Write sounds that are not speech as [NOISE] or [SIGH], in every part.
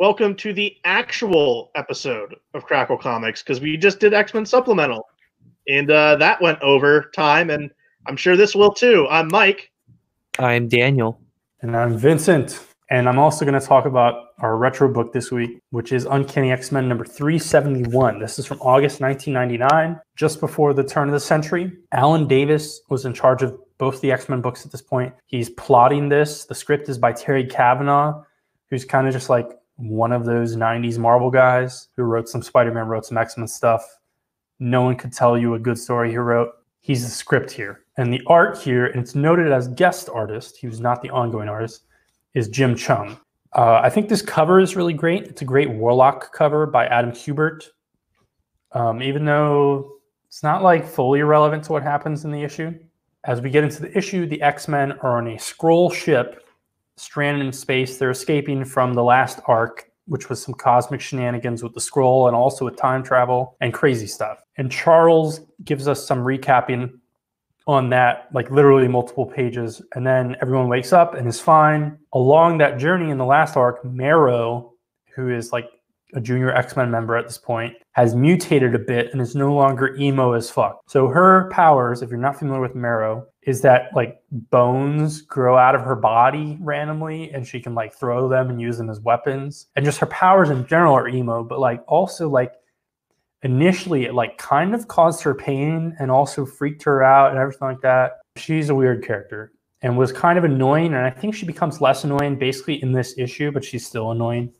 welcome to the actual episode of Crackle Comics because we just did X Men Supplemental, and uh, that went over time, and I'm sure this will too. I'm Mike. I'm Daniel. And I'm Vincent. And I'm also going to talk about our retro book this week, which is Uncanny X Men number 371. This is from August 1999, just before the turn of the century. Alan Davis was in charge of both the X Men books at this point. He's plotting this. The script is by Terry Kavanagh, who's kind of just like one of those 90s Marvel guys who wrote some Spider Man, wrote some X Men stuff. No one could tell you a good story he wrote. He's the script here. And the art here, and it's noted as guest artist, he was not the ongoing artist, is Jim Cheung. Uh, I think this cover is really great. It's a great Warlock cover by Adam Kubert. Um, even though it's not like fully relevant to what happens in the issue. As we get into the issue, the X Men are on a Skrull ship stranded in space. They're escaping from the last arc, which was some cosmic shenanigans with the Skrull and also with time travel and crazy stuff. And Charles gives us some recapping on that, like literally multiple pages. And then everyone wakes up and is fine. Along that journey in the last arc, Marrow, who is like a junior X Men member at this point, has mutated a bit and is no longer emo as fuck. So her powers, if you're not familiar with Marrow, is that like bones grow out of her body randomly and she can like throw them and use them as weapons. And just her powers in general are emo, but like also like initially it like kind of caused her pain and also freaked her out and everything like that. She's a weird character and was kind of annoying. And I think she becomes less annoying basically in this issue, but she's still annoying.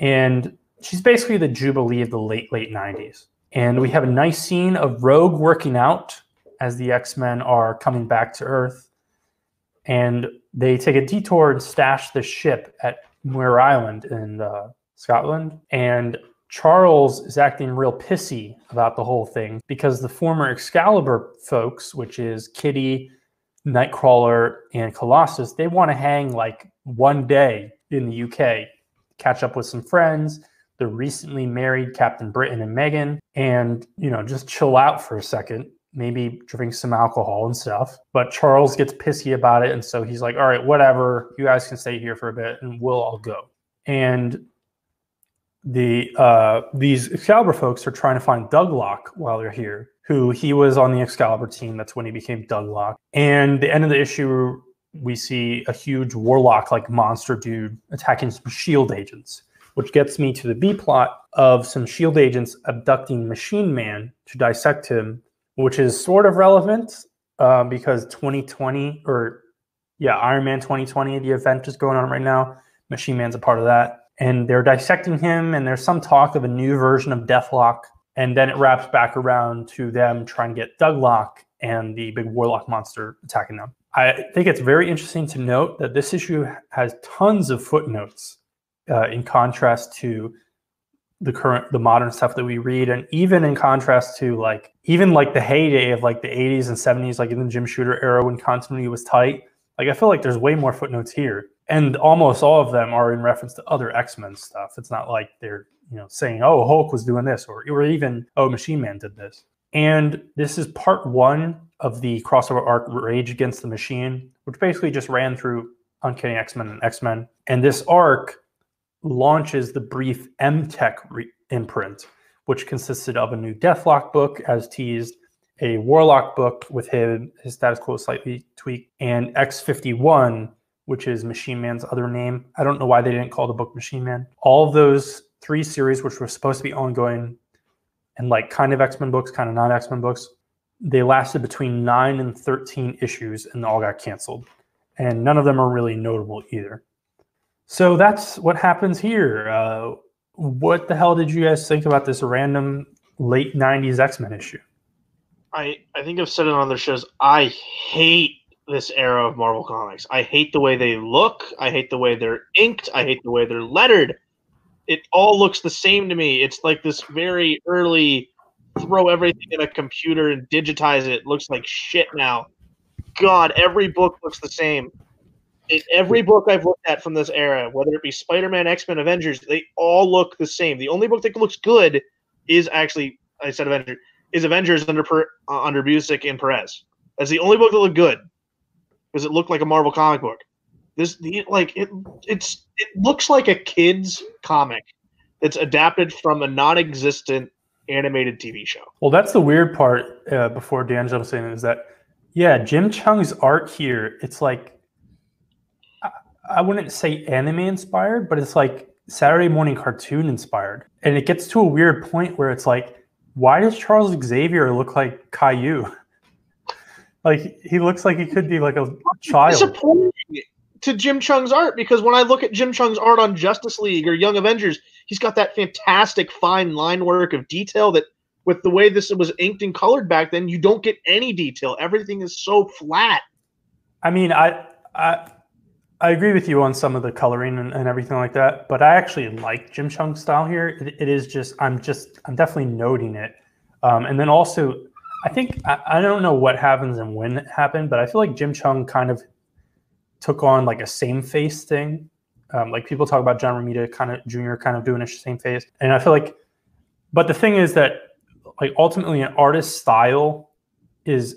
And she's basically the Jubilee of the late, late 90s. And we have a nice scene of Rogue working out as the X Men are coming back to Earth. And they take a detour and stash the ship at Muir Island in uh, Scotland. And Charles is acting real pissy about the whole thing because the former Excalibur folks, which is Kitty, Nightcrawler, and Colossus, they want to hang like one day in the UK, catch up with some friends, the recently married Captain Britain and Meggan, and you know, just chill out for a second, maybe drink some alcohol and stuff. But Charles gets pissy about it, and so he's like, "All right, whatever. You guys can stay here for a bit, and we'll all go." And the uh, these Excalibur folks are trying to find Doug Douglock while they're here, who he was on the Excalibur team. That's when he became Doug Douglock. And the end of the issue, we see a huge warlock like monster dude attacking some shield agents, which gets me to the B plot of some shield agents abducting Machine Man to dissect him, which is sort of relevant uh, because 2020 or yeah, Iron Man 2020, the event is going on right now. Machine Man's a part of that. And they're dissecting him and there's some talk of a new version of Deathlok. And then it wraps back around to them trying to get douglock and the big warlock monster attacking them i think it's very interesting to note that this issue has tons of footnotes uh, in contrast to the current the modern stuff that we read and even in contrast to like even like the heyday of like the 80s and 70s like in the jim shooter era when continuity was tight like i feel like there's way more footnotes here and almost all of them are in reference to other X-Men stuff. It's not like they're, you know, saying, "Oh, Hulk was doing this," or or even, "Oh, Machine Man did this." And this is part one of the crossover arc Rage Against the Machine, which basically just ran through Uncanny X-Men and X-Men. And this arc launches the brief M-Tech re- imprint, which consisted of a new Deathlok book, as teased, a Warlock book with his, his status quo slightly tweaked, and X51, which is Machine Man's other name. I don't know why they didn't call the book Machine Man. All of those three series, which were supposed to be ongoing and like kind of X Men books, kind of non X Men books, they lasted between nine and 13 issues and all got canceled. And none of them are really notable either. So that's what happens here. Uh, what the hell did you guys think about this random late 90s X Men issue? I, I think I've said it on other shows. I hate this era of Marvel Comics. I hate the way they look. I hate the way they're inked. I hate the way they're lettered. It all looks the same to me. It's like this very early throw everything in a computer and digitize it. it looks like shit now. God, every book looks the same. It, every book I've looked at from this era, whether it be Spider Man, X Men, Avengers, they all look the same. The only book that looks good is actually, I said Avengers, is Avengers under per, uh, under Busiek and Perez. That's the only book that looked good because it looked like a Marvel comic book. This the, like it it's it looks like a kid's comic. It's adapted from a non-existent animated TV show. Well, that's the weird part. Uh, before Dan jumps in, is that yeah, Jim Cheung's art here. It's like I, I wouldn't say anime inspired, but it's like Saturday morning cartoon inspired, and it gets to a weird point where it's like, why does Charles Xavier look like Caillou? [LAUGHS] like he looks like he could be like a child. Disappointing to Jim Cheung's art because when I look at Jim Cheung's art on Justice League or Young Avengers, he's got that fantastic fine line work of detail that with the way this was inked and colored back then, you don't get any detail. Everything is so flat. I mean, I I I agree with you on some of the coloring and, and everything like that, but I actually like Jim Cheung's style here. It, it is just I'm just I'm definitely noting it, um, and then also I think I, I don't know what happens and when it happened, but I feel like Jim Chung kind of took on like a same face thing. Um, like people talk about John Romita kind of Junior kind of doing the same face, and I feel like, but the thing is that like ultimately an artist's style is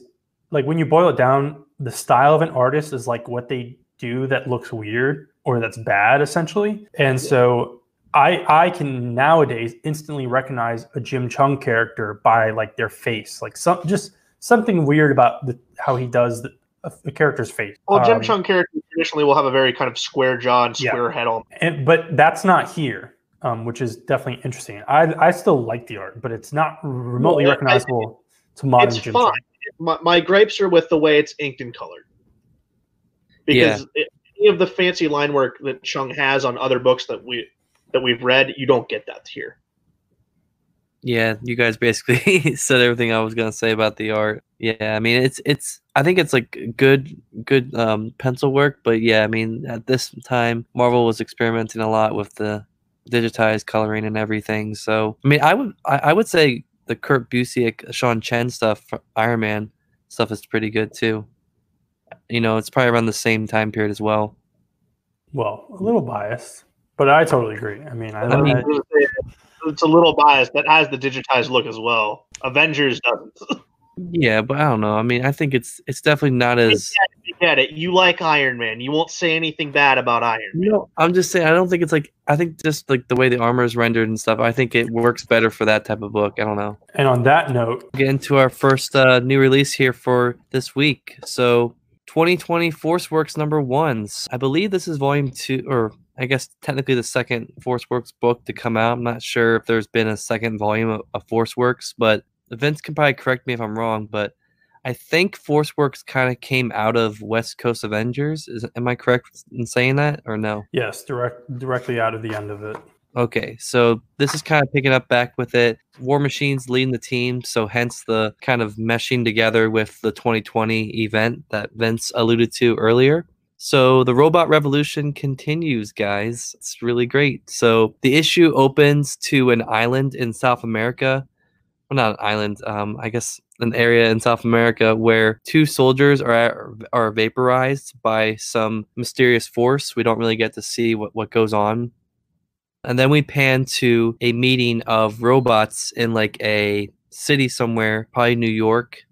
like when you boil it down, the style of an artist is like what they do that looks weird or that's bad essentially. And so I I can nowadays instantly recognize a Jim Cheung character by like their face, like some just something weird about the, how he does the, a character's face. Well, Jim Um, Cheung characters traditionally will have a very kind of square jaw and Yeah. square head on. and, but that's not here, um, which is definitely interesting. I I still like the art, but it's not remotely Well, I- recognizable to modern It's Jim fine. Cheung. My, my gripes are with the way it's inked and colored. Because it, any of the fancy line work that Cheung has on other books that we that we've read, you don't get that here. Yeah, you guys basically [LAUGHS] said everything I was gonna say about the art. Yeah, I mean it's it's I think it's like good good um, pencil work, but yeah, I mean at this time Marvel was experimenting a lot with the digitized coloring and everything. So I mean I would I, I would say the Kurt Busiek, Sean Chen stuff, for Iron Man stuff is pretty good too. You know, it's probably around the same time period as well. Well, a little biased, but I totally agree. I mean, I, I mean- I was gonna say, it's a little biased. That has the digitized look as well. Avengers doesn't. Yeah, but I don't know. I mean, I think it's it's definitely not as you get it. You like Iron Man. You won't say anything bad about Iron Man. No, I'm just saying. I don't think it's like. I think just like the way the armor is rendered and stuff. I think it works better for that type of book. I don't know. and on that note, Get into our first uh, new release here for this week. So, 2020 Force Works number ones. I believe this is volume two, or I guess technically the second Force Works book to come out. I'm not sure if there's been a second volume of, of Force Works, but Vince can probably correct me if I'm wrong. But I think Force Works kind of came out of West Coast Avengers. Is am I correct in saying that or no? yes, direct directly out of the end of it. Okay, so this is kind of picking up back with it. War Machine's leading the team, so hence the kind of meshing together with the 2020 event that Vince alluded to earlier. So the robot revolution continues, guys. It's really great. So the issue opens to an island in South America. Well, not an island, um, I guess an area in South America where two soldiers are are vaporized by some mysterious force. We don't really get to see what, what goes on and then we pan to a meeting of robots in like a city somewhere, probably New York,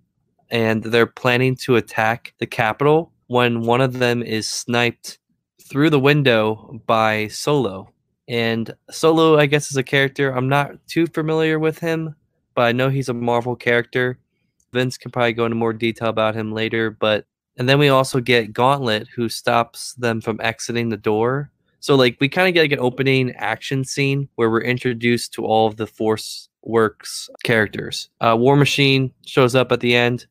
and they're planning to attack the Capitol when one of them is sniped through the window by Solo. And Solo, I guess, is a character. I'm not too familiar with him, but I know he's a Marvel character. Vince can probably go into more detail about him later, but and then we also get Gauntlet, who stops them from exiting the door so like we kind of get like an opening action scene where we're introduced to all of the Force Works characters. Uh, War Machine shows up at the end,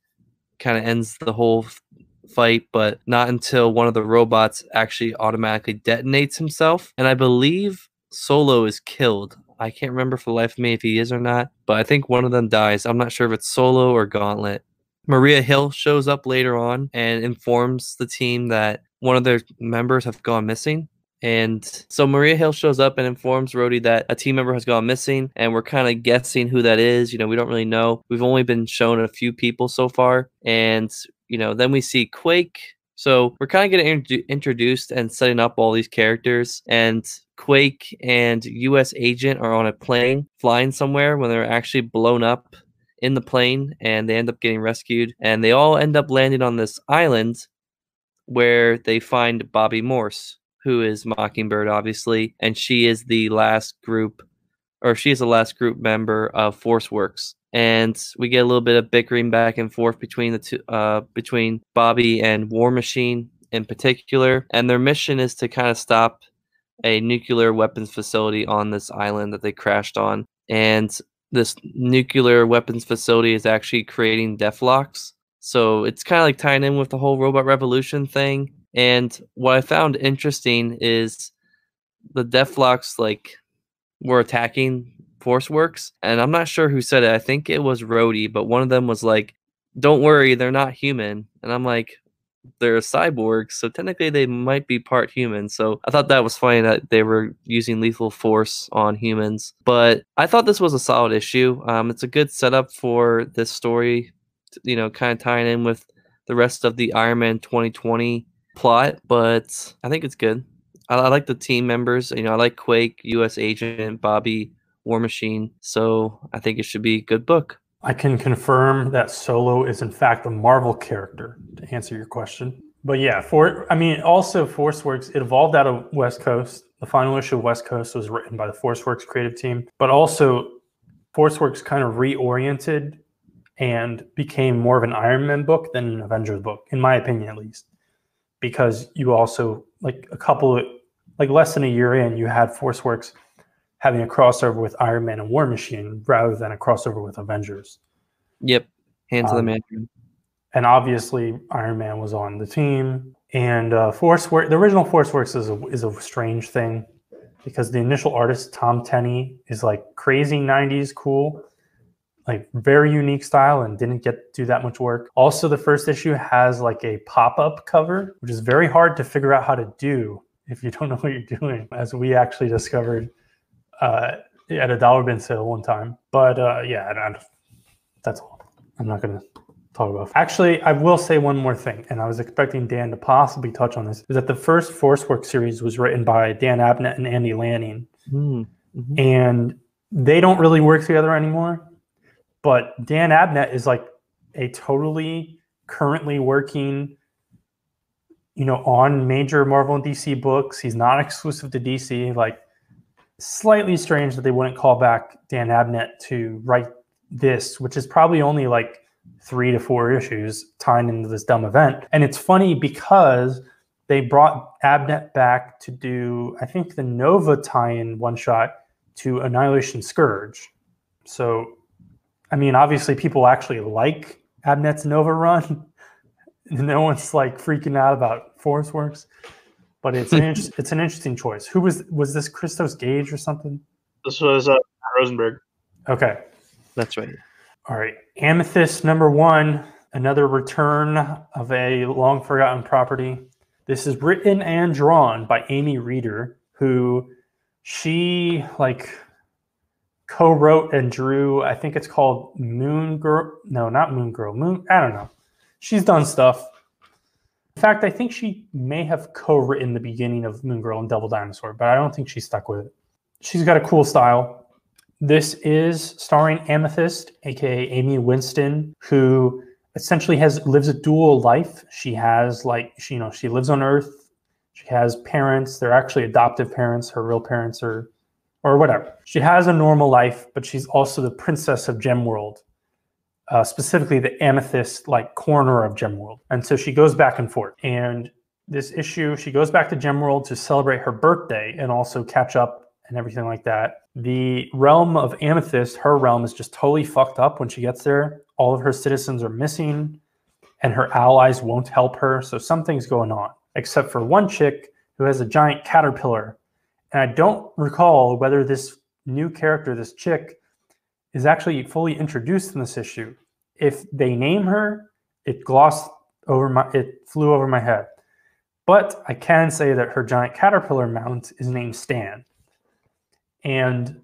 kind of ends the whole f- fight, but not until one of the robots actually automatically detonates himself. And I believe Solo is killed. I can't remember for the life of me if he is or not, but I think one of them dies. I'm not sure if it's Solo or Gauntlet. Maria Hill shows up later on and informs the team that one of their members have gone missing. And so Maria Hill shows up and informs Rhodey that a team member has gone missing, and we're kind of guessing who that is. You know, we don't really know. We've only been shown a few people so far, and you know, then we see Quake. So we're kind of getting introdu- introduced and setting up all these characters, and Quake and U.S. Agent are on a plane flying somewhere when they're actually blown up in the plane, and they end up getting rescued, and they all end up landing on this island where they find Bobbi Morse, who is Mockingbird, obviously, and she is the last group, or she is the last group member of Force Works. And we get a little bit of bickering back and forth between the two, uh, between Bobbi and War Machine in particular. And their mission is to kind of stop a nuclear weapons facility on this island that they crashed on. And this nuclear weapons facility is actually creating Deathloks. So it's kind of like tying in with the whole robot revolution thing. And what I found interesting is the Deathloks like were attacking Force Works, and I'm not sure who said it. I think it was Rhodey, but one of them was like, "Don't worry, they're not human." And I'm like, they're cyborgs, so technically they might be part human. So I thought that was funny that they were using lethal force on humans. But I thought this was a solid issue. Um, it's a good setup for this story, you know, kind of tying in with the rest of the Iron Man 2020 plot. But I think it's good. I, I like the team members. You know, I like Quake, U.S. Agent, Bobbi, War Machine. So I think it should be a good book. I can confirm that Solo is in fact a Marvel character to answer your question. But yeah, for I mean also ForceWorks it evolved out of West Coast. The final issue of West Coast was written by the ForceWorks creative team, but also ForceWorks kind of reoriented and became more of an Iron Man book than an Avengers book, in my opinion at least. Because you also like a couple of like less than a year in, you had ForceWorks having a crossover with Iron Man and War Machine rather than a crossover with Avengers. Yep, hands um, of the man. And obviously, Iron Man was on the team, and uh, Force Work. The original Force Works is a, is a strange thing because the initial artist Tom Tenney is like crazy '90s cool, like very unique style, and didn't get to do that much work. Also, the first issue has like a pop up cover, which is very hard to figure out how to do if you don't know what you're doing, as we actually discovered uh, at a dollar bin sale one time. But uh, yeah, and, that's all. I'm not going to talk about. Actually, I will say one more thing, and I was expecting Dan to possibly touch on this. Is that the first Force Work series was written by Dan Abnett and Andy Lanning, mm-hmm. and they don't really work together anymore. But Dan Abnett is like a totally currently working you know on major marvel and dc books he's not exclusive to dc like slightly strange that they wouldn't call back Dan Abnett to write this, which is probably only like three to four issues tying into this dumb event. And it's funny because they brought Abnett back to do, I think, the Nova tie-in one shot to Annihilation Scourge. So, I mean, obviously, people actually like Abnett's Nova run. [LAUGHS] no one's like freaking out about Force Works but it's an [LAUGHS] inter- it's an interesting choice. Who was was this Christos Gage or something? This was uh, Rosenberg. Okay, that's right. All right, Amethyst number one, another return of a long forgotten property. This is written and drawn by Amy Reeder, who she like co-wrote and drew. I think it's called Moon Girl. No, not Moon Girl. Moon. I don't know. She's done stuff. In fact, I think she may have co-written the beginning of Moon Girl and Devil Dinosaur, but I don't think she stuck with it. She's got a cool style. This is starring Amethyst, aka Amy Winston, who essentially has lives a dual life. She has like she, you know, she lives on Earth. She has parents. They're actually adoptive parents. Her real parents are or whatever. She has a normal life, but she's also the princess of Gemworld uh, specifically the amethyst like corner of Gemworld. And so she goes back and forth. And this issue, she goes back to Gemworld to celebrate her birthday and also catch up and everything like that. The realm of Amethyst, her realm is just totally fucked up when she gets there. All of her citizens are missing and her allies won't help her. So something's going on, except for one chick who has a giant caterpillar. And I don't recall whether this new character, this chick, is actually fully introduced in this issue. If they name her, it glossed over my it flew over my head. But I can say that her giant caterpillar mount is named Stan. And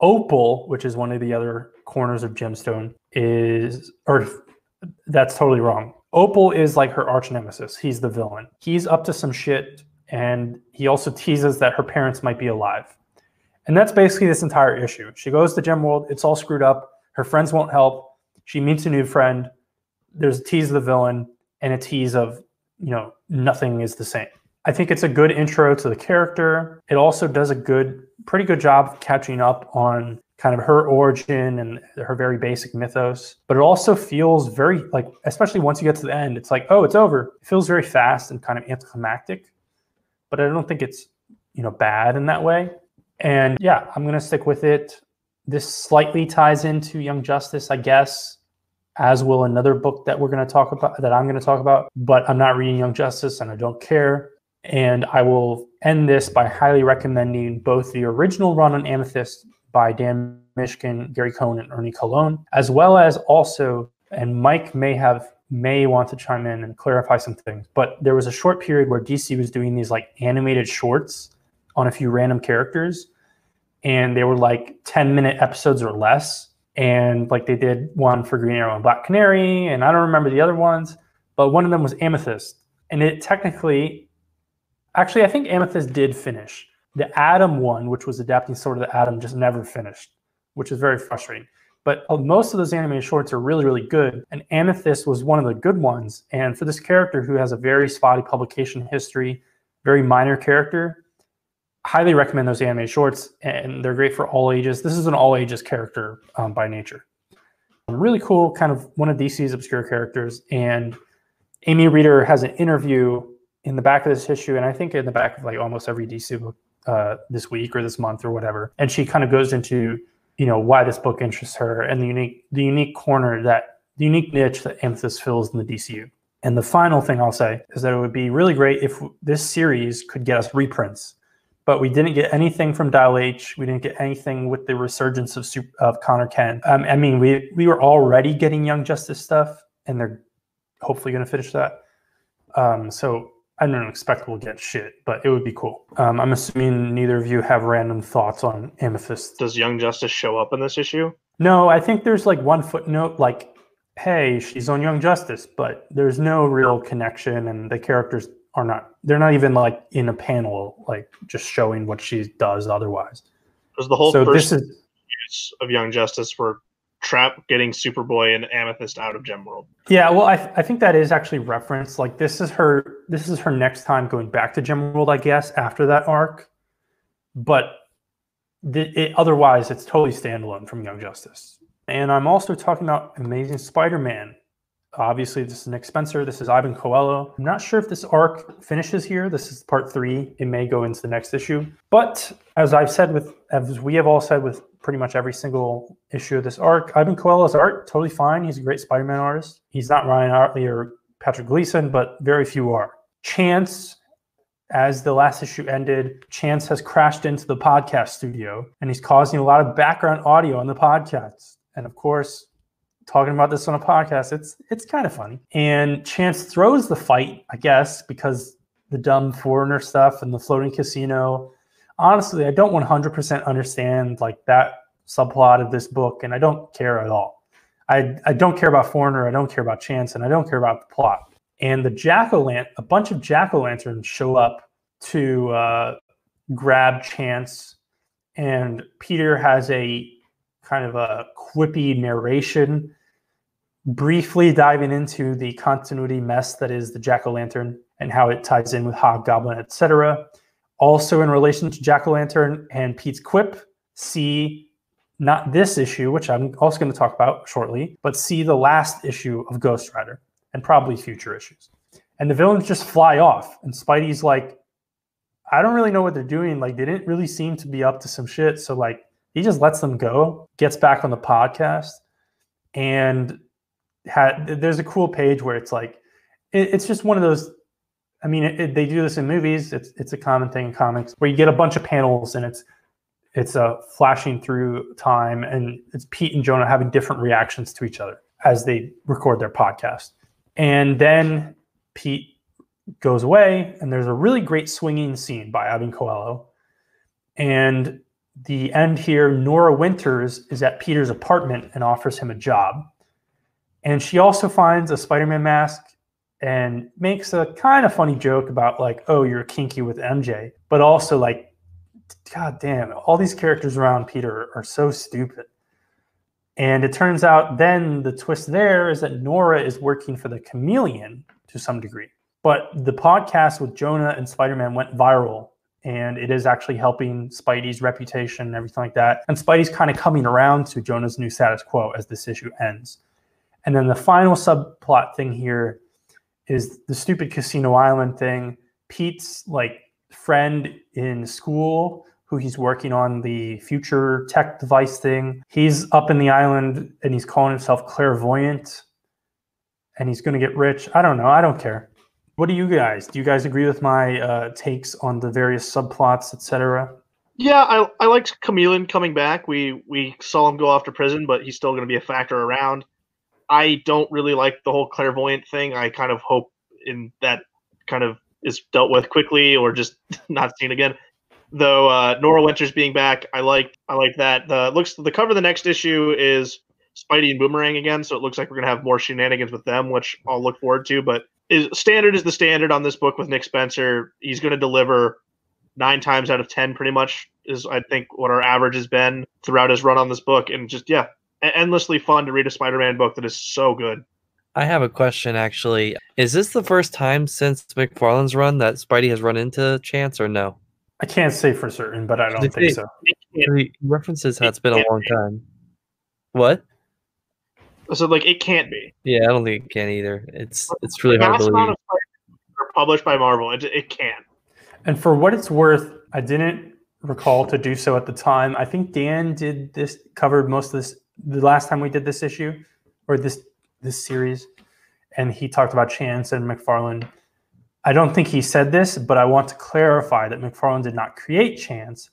Opal, which is one of the other corners of Gemstone, is or that's totally wrong. Opal is like her arch nemesis. He's the villain. He's up to some shit, and he also teases that her parents might be alive. And that's basically this entire issue. She goes to Gemworld, it's all screwed up. Her friends won't help. She meets a new friend. There's a tease of the villain and a tease of, you know, nothing is the same. I think it's a good intro to the character. It also does a good, pretty good job of catching up on kind of her origin and her very basic mythos. But it also feels very like, especially once you get to the end, it's like, oh, it's over. It feels very fast and kind of anticlimactic. But I don't think it's you know bad in that way. And yeah, I'm gonna stick with it. This slightly ties into Young Justice, I guess, as will another book that we're gonna talk about that I'm gonna talk about. But I'm not reading Young Justice and I don't care. And I will end this by highly recommending both the original run on Amethyst by Dan Mishkin, Gary Cohn, and Ernie Colón, as well as also, and Mike may have may want to chime in and clarify some things, but there was a short period where DC was doing these like animated shorts on a few random characters, and they were like 10 minute episodes or less. And like they did one for Green Arrow and Black Canary, and I don't remember the other ones, but one of them was Amethyst. And it technically Actually, I think Amethyst did finish. The Atom one, which was adapting sort of the Atom, just never finished, which is very frustrating. But uh, most of those animated shorts are really, really good. And Amethyst was one of the good ones. And for this character who has a very spotty publication history, very minor character, highly recommend those animated shorts. And they're great for all ages. This is an all ages character um, by nature. Really cool, kind of one of DC's obscure characters. And Amy Reeder has an interview in the back of this issue, and I think in the back of like almost every DC book uh, this week or this month or whatever. And she kind of goes into you know why this book interests her and the unique the unique corner that the unique niche that Amethyst fills in the DCU. And the final thing I'll say is that it would be really great if this series could get us reprints. But we didn't get anything from Dial H. We didn't get anything with the resurgence of, of Conner Kent. Um, I mean, we we were already getting Young Justice stuff, and they're hopefully going to finish that. Um, so I don't expect we'll get shit, but it would be cool. Um, I'm assuming neither of you have random thoughts on Amethyst. Does Young Justice show up in this issue? No, I think there's like one footnote, like, hey, she's on Young Justice, but there's no real connection, and the characters are not. They're not even like in a panel, like just showing what she does otherwise. Because the whole so this is of Young Justice were Trap getting Superboy and Amethyst out of Gem World. Yeah, well, I, th- I think that is actually referenced. Like this is her this is her next time going back to Gem World, I guess, after that arc. But th- it, otherwise, it's totally standalone from Young Justice. And I'm also talking about Amazing Spider-Man. Obviously, this is Nick Spencer. This is Ivan Coello. I'm not sure if this arc finishes here. This is part three. It may go into the next issue. But as I've said with, as we have all said with pretty much every single issue of this arc. Ivan Coello's art, totally fine. He's a great Spider Man artist. He's not Ryan Ottley or Patrick Gleason, but very few are. Chance, as the last issue ended, Chance has crashed into the podcast studio and he's causing a lot of background audio on the podcast. And of course, talking about this on a podcast, it's it's kind of funny. And Chance throws the fight, I guess, because the dumb foreigner stuff and the floating casino honestly, I don't 100% understand like that subplot of this book, and I don't care at all. I, I don't care about Foreigner, I don't care about Chance, and I don't care about the plot. And the jack o' lantern, a bunch of jack o' lanterns show up to uh, grab Chance, and Peter has a kind of a quippy narration, briefly diving into the continuity mess that is the jack o' lantern and how it ties in with Hobgoblin, etc. Also, in relation to Jack o' Lantern and Pete's quip, see not this issue, which I'm also going to talk about shortly, but see the last issue of Ghost Rider and probably future issues. And the villains just fly off, and Spidey's like, I don't really know what they're doing. Like, they didn't really seem to be up to some shit. So, like, he just lets them go, gets back on the podcast, and had there's a cool page where it's like, it, it's just one of those I mean, it, it, they do this in movies. It's it's a common thing in comics where you get a bunch of panels and it's it's uh, flashing through time, and it's Pete and Jonah having different reactions to each other as they record their podcast. And then Pete goes away, and there's a really great swinging scene by Ivan Coello. And the end here, Nora Winters is at Peter's apartment and offers him a job. And she also finds a Spider Man mask and makes a kind of funny joke about like, oh, you're kinky with MJ, but also like, god damn, all these characters around Peter are so stupid. And it turns out then the twist there is that Nora is working for the chameleon to some degree. But the podcast with Jonah and Spider Man went viral, and it is actually helping Spidey's reputation and everything like that. And Spidey's kind of coming around to Jonah's new status quo as this issue ends. And then the final subplot thing here is the stupid Casino Island thing. Pete's like friend in school who he's working on the future tech device thing. He's up in the island and he's calling himself clairvoyant and he's going to get rich. I don't know. I don't care. What do you guys? Do you guys agree with my uh, takes on the various subplots, etc.? Yeah, I I liked Chameleon coming back. We we saw him go off to prison, but he's still going to be a factor around. I don't really like the whole clairvoyant thing. I kind of hope in that kind of is dealt with quickly or just [LAUGHS] not seen again. Though uh, Nora Winters being back, I like I like that. The looks the cover of the next issue is Spidey and Boomerang again, so it looks like we're gonna have more shenanigans with them, which I'll look forward to. But is standard is the standard on this book with Nick Spencer. He's gonna deliver nine times out of ten, pretty much is I think what our average has been throughout his run on this book, and just yeah, endlessly fun to read a Spider-Man book that is so good. I have a question actually. Is this the first time since McFarlane's run that Spidey has run into Chance or no? I can't say for certain, but I don't Did think they- so. He references how it's been a long time. What? So like it can't be. Yeah, I don't think it can either. It's it's really The hard to vast believe. are published by Marvel. It, it can't. And for what it's worth, I didn't recall to do so at the time. I think Dan did this covered most of this the last time we did this issue or this this series, and he talked about Chance and McFarlane. I don't think he said this, but I want to clarify that McFarlane did not create Chance.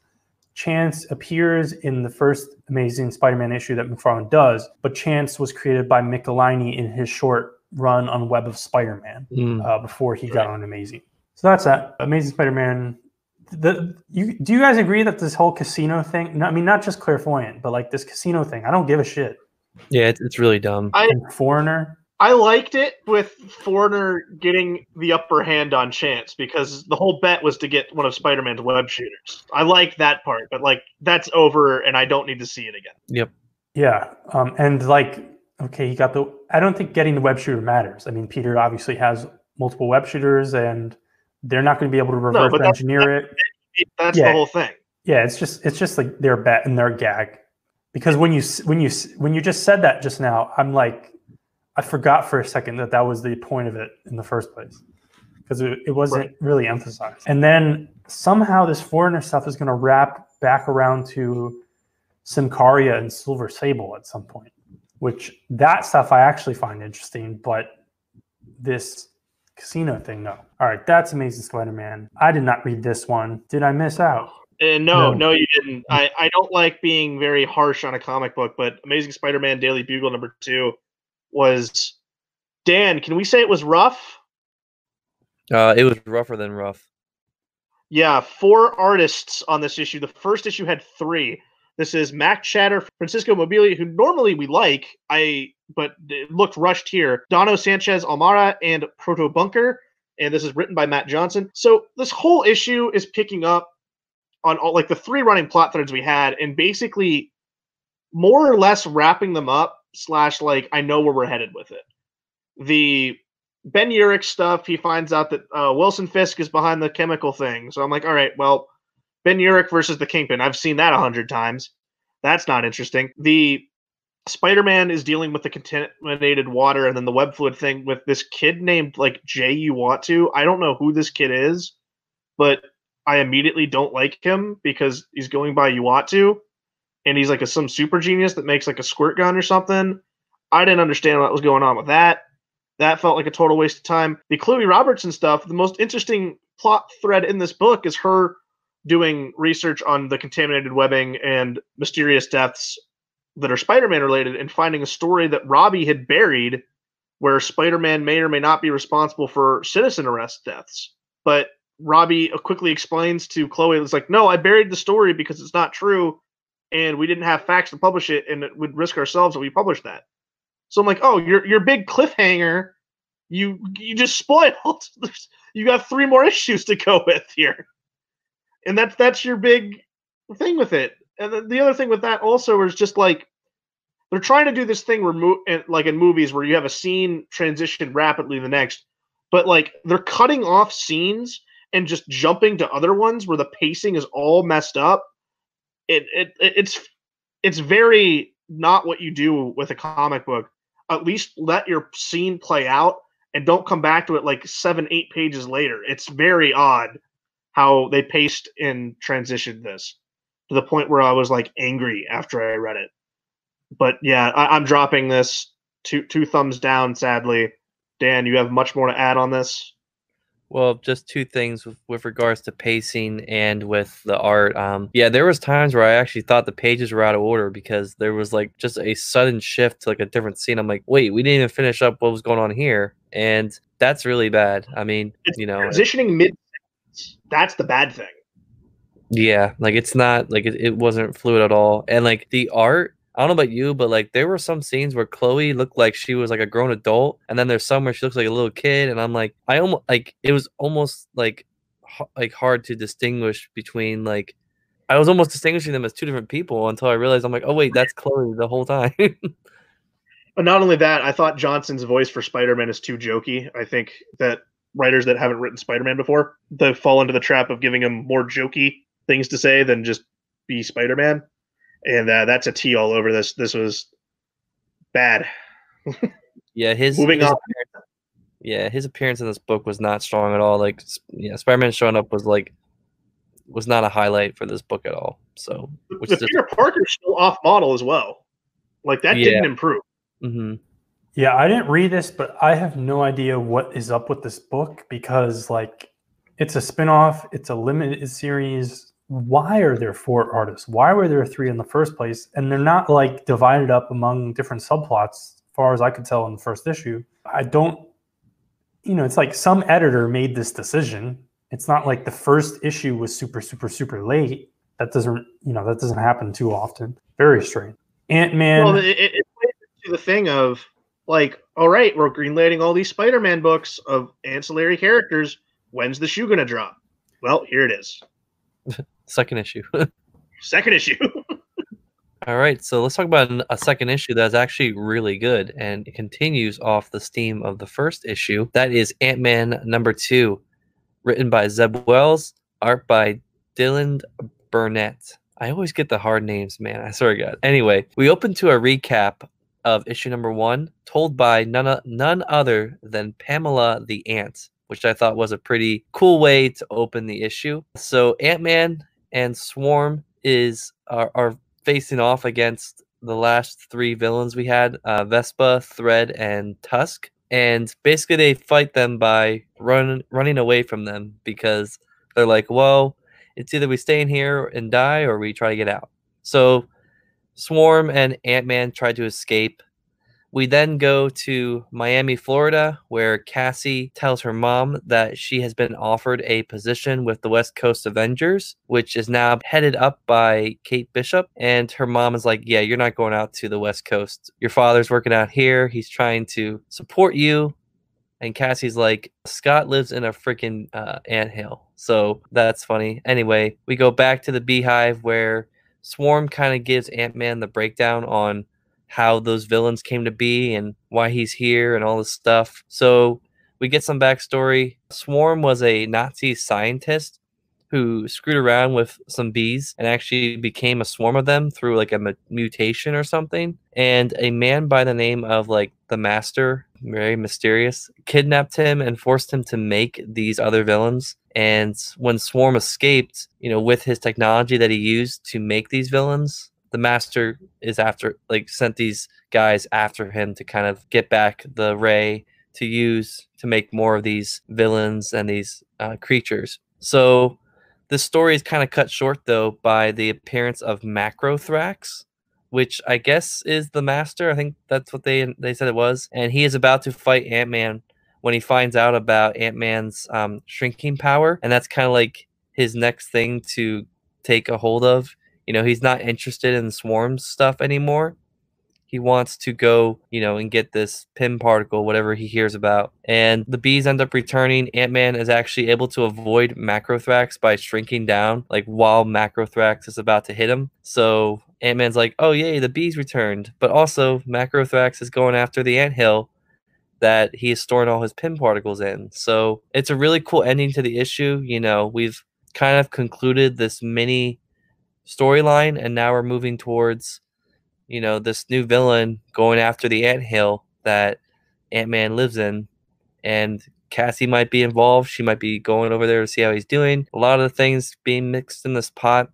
Chance appears in the first Amazing Spider-Man issue that McFarlane does, but Chance was created by Michelinie in his short run on Web of Spider-Man Mm. uh, before he got on Amazing. So that's that. Amazing Spider-Man. The you do you guys agree that this whole casino thing? no, I mean, not just clairvoyant, but like this casino thing. I don't give a shit. Yeah, it's, it's really dumb. I- And Foreigner. I liked it with Foreigner getting the upper hand on Chance because the whole bet was to get one of Spider-Man's web shooters. I like that part, but like that's over, and I don't need to see it again. Yep. Yeah, um, and like okay, he got the. I don't think getting the web shooter matters. I mean, Peter obviously has multiple web shooters, and they're not going to be able to reverse that's- engineer it. It- that's Yeah. the whole thing. Yeah, it's just it's just like their bet and their gag. Because when you when you when you just said that just now, I'm like, I forgot for a second that that was the point of it in the first place, because it, it wasn't really emphasized. And then somehow this foreigner stuff is going to wrap back around to Symkaria and Silver Sable at some point, which that stuff I actually find interesting, but this casino thing, no. All right, that's Amazing Spider-Man. I did not read this one. Did I miss out? And no, No. no, you didn't. I, I don't like being very harsh on a comic book, but Amazing Spider-Man Daily Bugle number two was Dan. Can we say it was rough? Uh, it was rougher than rough. Yeah, four artists on this issue. The first issue had three. This is Mack Chater, Francesco Mobili, who normally we like, I but it looked rushed here. Dono Sanchez Almara and Protobunker, and this is written by Mat Johnson. So this whole issue is picking up on all like the three running plot threads we had, and basically more or less wrapping them up. Slash, like I know where we're headed with it. The Ben Urich stuff, he finds out that uh, Wilson Fisk is behind the chemical thing. So I'm like, all right, well, Ben Urich versus the Kingpin. I've seen that a hundred times. That's not interesting. The Spider-Man is dealing with the contaminated water and then the web fluid thing with this kid named like Jay You Want to. I don't know who this kid is, but I immediately don't like him because he's going by You Want to, and he's like a some super genius that makes like a squirt gun or something. I didn't understand what was going on with that. That felt like a total waste of time. The Chloe Robertson stuff, the most interesting plot thread in this book is her doing research on the contaminated webbing and mysterious deaths that are Spider-Man related and finding a story that Robbie had buried where Spider-Man may or may not be responsible for citizen arrest deaths. But Robbie quickly explains to Chloe, it's like, no, I buried the story because it's not true and we didn't have facts to publish it and it would risk ourselves if we published that. So I'm like, oh, your your big cliffhanger, you you just spoiled. [LAUGHS] you got three more issues to go with here, and that's that's your big thing with it. And then the other thing with that also is just like they're trying to do this thing where mo- like in movies where you have a scene transition rapidly to the next. but like they're cutting off scenes and just jumping to other ones where the pacing is all messed up. It, it it's it's very not what you do with a comic book. At least let your scene play out and don't come back to it like seven, eight pages later. It's very odd how they paced and transitioned this to the point where I was like angry after I read it. But yeah, I, I'm dropping this two two thumbs down. Sadly, Dan, you have much more to add on this. Well, just two things with, with regards to pacing and with the art. Um, yeah, there was times where I actually thought the pages were out of order because there was like just a sudden shift to like a different scene. I'm like, wait, we didn't even finish up what was going on here, and that's really bad. I mean, It's you know, transitioning mid. That's the bad thing. Yeah, like it's not like it, it wasn't fluid at all. And like the art, I don't know about you, but like there were some scenes where Chloe looked like she was like a grown adult, and then there's some where she looks like a little kid, and I'm like, I almost like it was almost like h- like hard to distinguish between like I was almost distinguishing them as two different people until I realized I'm like, oh wait, that's Chloe the whole time. [LAUGHS] But not only that, I thought Johnson's voice for Spider-Man is too jokey. I think that writers that haven't written Spider-Man before, they fall into the trap of giving him more jokey things to say than just be Spider-Man, and uh, that's a T all over this. This was bad. yeah, his Moving his on. yeah, his appearance in this book was not strong at all. Like, yeah, Spider-Man showing up was like was not a highlight for this book at all. So, which the Peter Parker's still off model as well. Like that Yeah. didn't improve. hmm Yeah, I didn't read this, but I have no idea what is up with this book because, like, it's a spin-off, it's a limited series. Why are there four artists? Why were there three in the first place? And they're not like divided up among different subplots, as far as I could tell in the first issue. I don't, you know, it's like some editor made this decision. It's not like the first issue was super, super, super late. That doesn't, you know, that doesn't happen too often. Very strange. Ant Man. well, it, it, the thing of like, all right, we're greenlighting all these Spider-Man books of ancillary characters. When's the shoe gonna drop? Well, here it is. [LAUGHS] second issue. [LAUGHS] Second issue. [LAUGHS] all right, so let's talk about a second issue that's actually really good and it continues off the steam of the first issue. That is Ant-Man number two, written by Zeb Wells, art by Dylan Burnett. I always get the hard names, man. I swear to God. Anyway, we open to a recap of issue number one, told by none, none other than Pamela the Ant, which I thought was a pretty cool way to open the issue. So Ant Man and Swarm is are, are facing off against the last three villains we had: uh, Vespa, Thread, and Tusk. And basically, they fight them by run, running away from them because they're like, well, it's either we stay in here and die or we try to get out. So Swarm and Ant Man try to escape. We then go to Miami, Florida, where Cassie tells her mom that she has been offered a position with the West Coast Avengers, which is now headed up by Kate Bishop. And her mom is like, Yeah, you're not going out to the West Coast. Your father's working out here. He's trying to support you. And Cassie's like, Scott lives in a freaking uh, anthill. So that's funny. Anyway, we go back to the beehive where Swarm kind of gives Ant Man the breakdown on how those villains came to be and why he's here and all this stuff. So we get some backstory. Swarm was a Nazi scientist who screwed around with some bees and actually became a swarm of them through like a mutation or something. And a man by the name of like the Master, very mysterious, kidnapped him and forced him to make these other villains. And when Swarm escaped, you know, with his technology that he used to make these villains, the Master is after like sent these guys after him to kind of get back the ray to use to make more of these villains and these uh, creatures. So the story is kind of cut short though by the appearance of Macrothrax, which I guess is the master. I think that's what they they said it was, and he is about to fight Ant Man when he finds out about Ant Man's um, shrinking power, and that's kind of like his next thing to take a hold of. You know, he's not interested in swarm stuff anymore. He wants to go, you know, and get this Pym particle, whatever he hears about. And the bees end up returning. Ant Man is actually able to avoid Macrothrax by shrinking down, like while Macrothrax is about to hit him. So Ant Man's like, oh, yay, the bees returned. But also, Macrothrax is going after the anthill. That he is storing all his Pym particles in. So it's a really cool ending to the issue. You know, we've kind of concluded this mini storyline, and now we're moving towards, you know, this new villain going after the ant hill that Ant Man lives in. And Cassie might be involved. She might be going over there to see how he's doing. A lot of the things being mixed in this pot.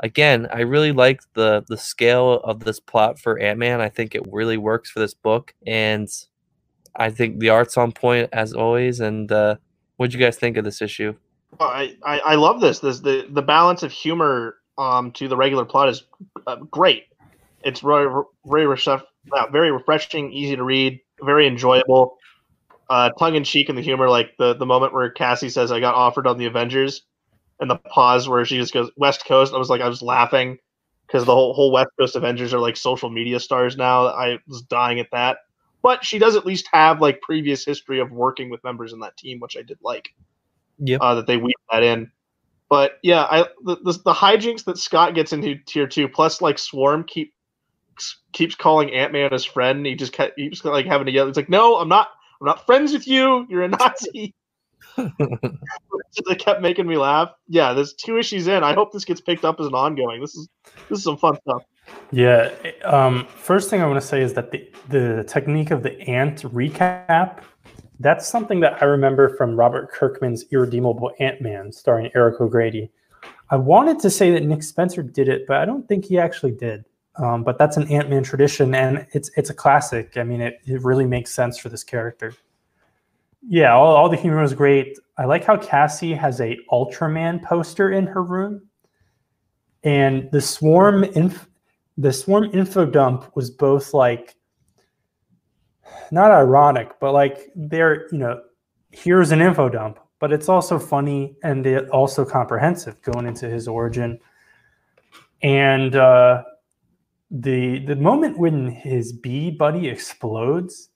Again, I really like the the scale of this plot for Ant Man. I think it really works for this book, and I think the art's on point as always. And uh, what do you guys think of this issue? I, I, I love this. This the the balance of humor um to the regular plot is uh, great. It's very very refresh, uh, very refreshing, easy to read, very enjoyable. Uh, tongue in cheek in the humor, like the the moment where Cassie says, "I got offered on the Avengers," and the pause where she just goes West Coast. I was like, I was laughing because the whole whole West Coast Avengers are like social media stars now. I was dying at that. But she does at least have like previous history of working with members in that team, which I did like. Yeah. Uh, that they weave that in. But yeah, I the, the, the hijinks that Scott gets into tier two, plus like Swarm keep keeps calling Ant Man his friend. He just kept, keeps like having to yell. It's like, no, I'm not. I'm not friends with you. You're a Nazi. [LAUGHS] they kept making me laugh. Yeah, there's two issues in. I hope this gets picked up as an ongoing. This is this is some fun stuff. Yeah. Um, first thing I want to say is that the the technique of the ant recap, that's something that I remember from Robert Kirkman's Irredeemable Ant Man, starring Eric O'Grady. I wanted to say that Nick Spencer did it, but I don't think he actually did. Um, but that's an Ant Man tradition, and it's it's a classic. I mean, it, it really makes sense for this character yeah, all, all the humor was great. I like how Cassie has a Ultraman poster in her room, and the swarm inf- the swarm info dump was both like not ironic, but like they're you know here's an info dump, but it's also funny and it also comprehensive going into his origin. And uh, the the moment when his bee buddy explodes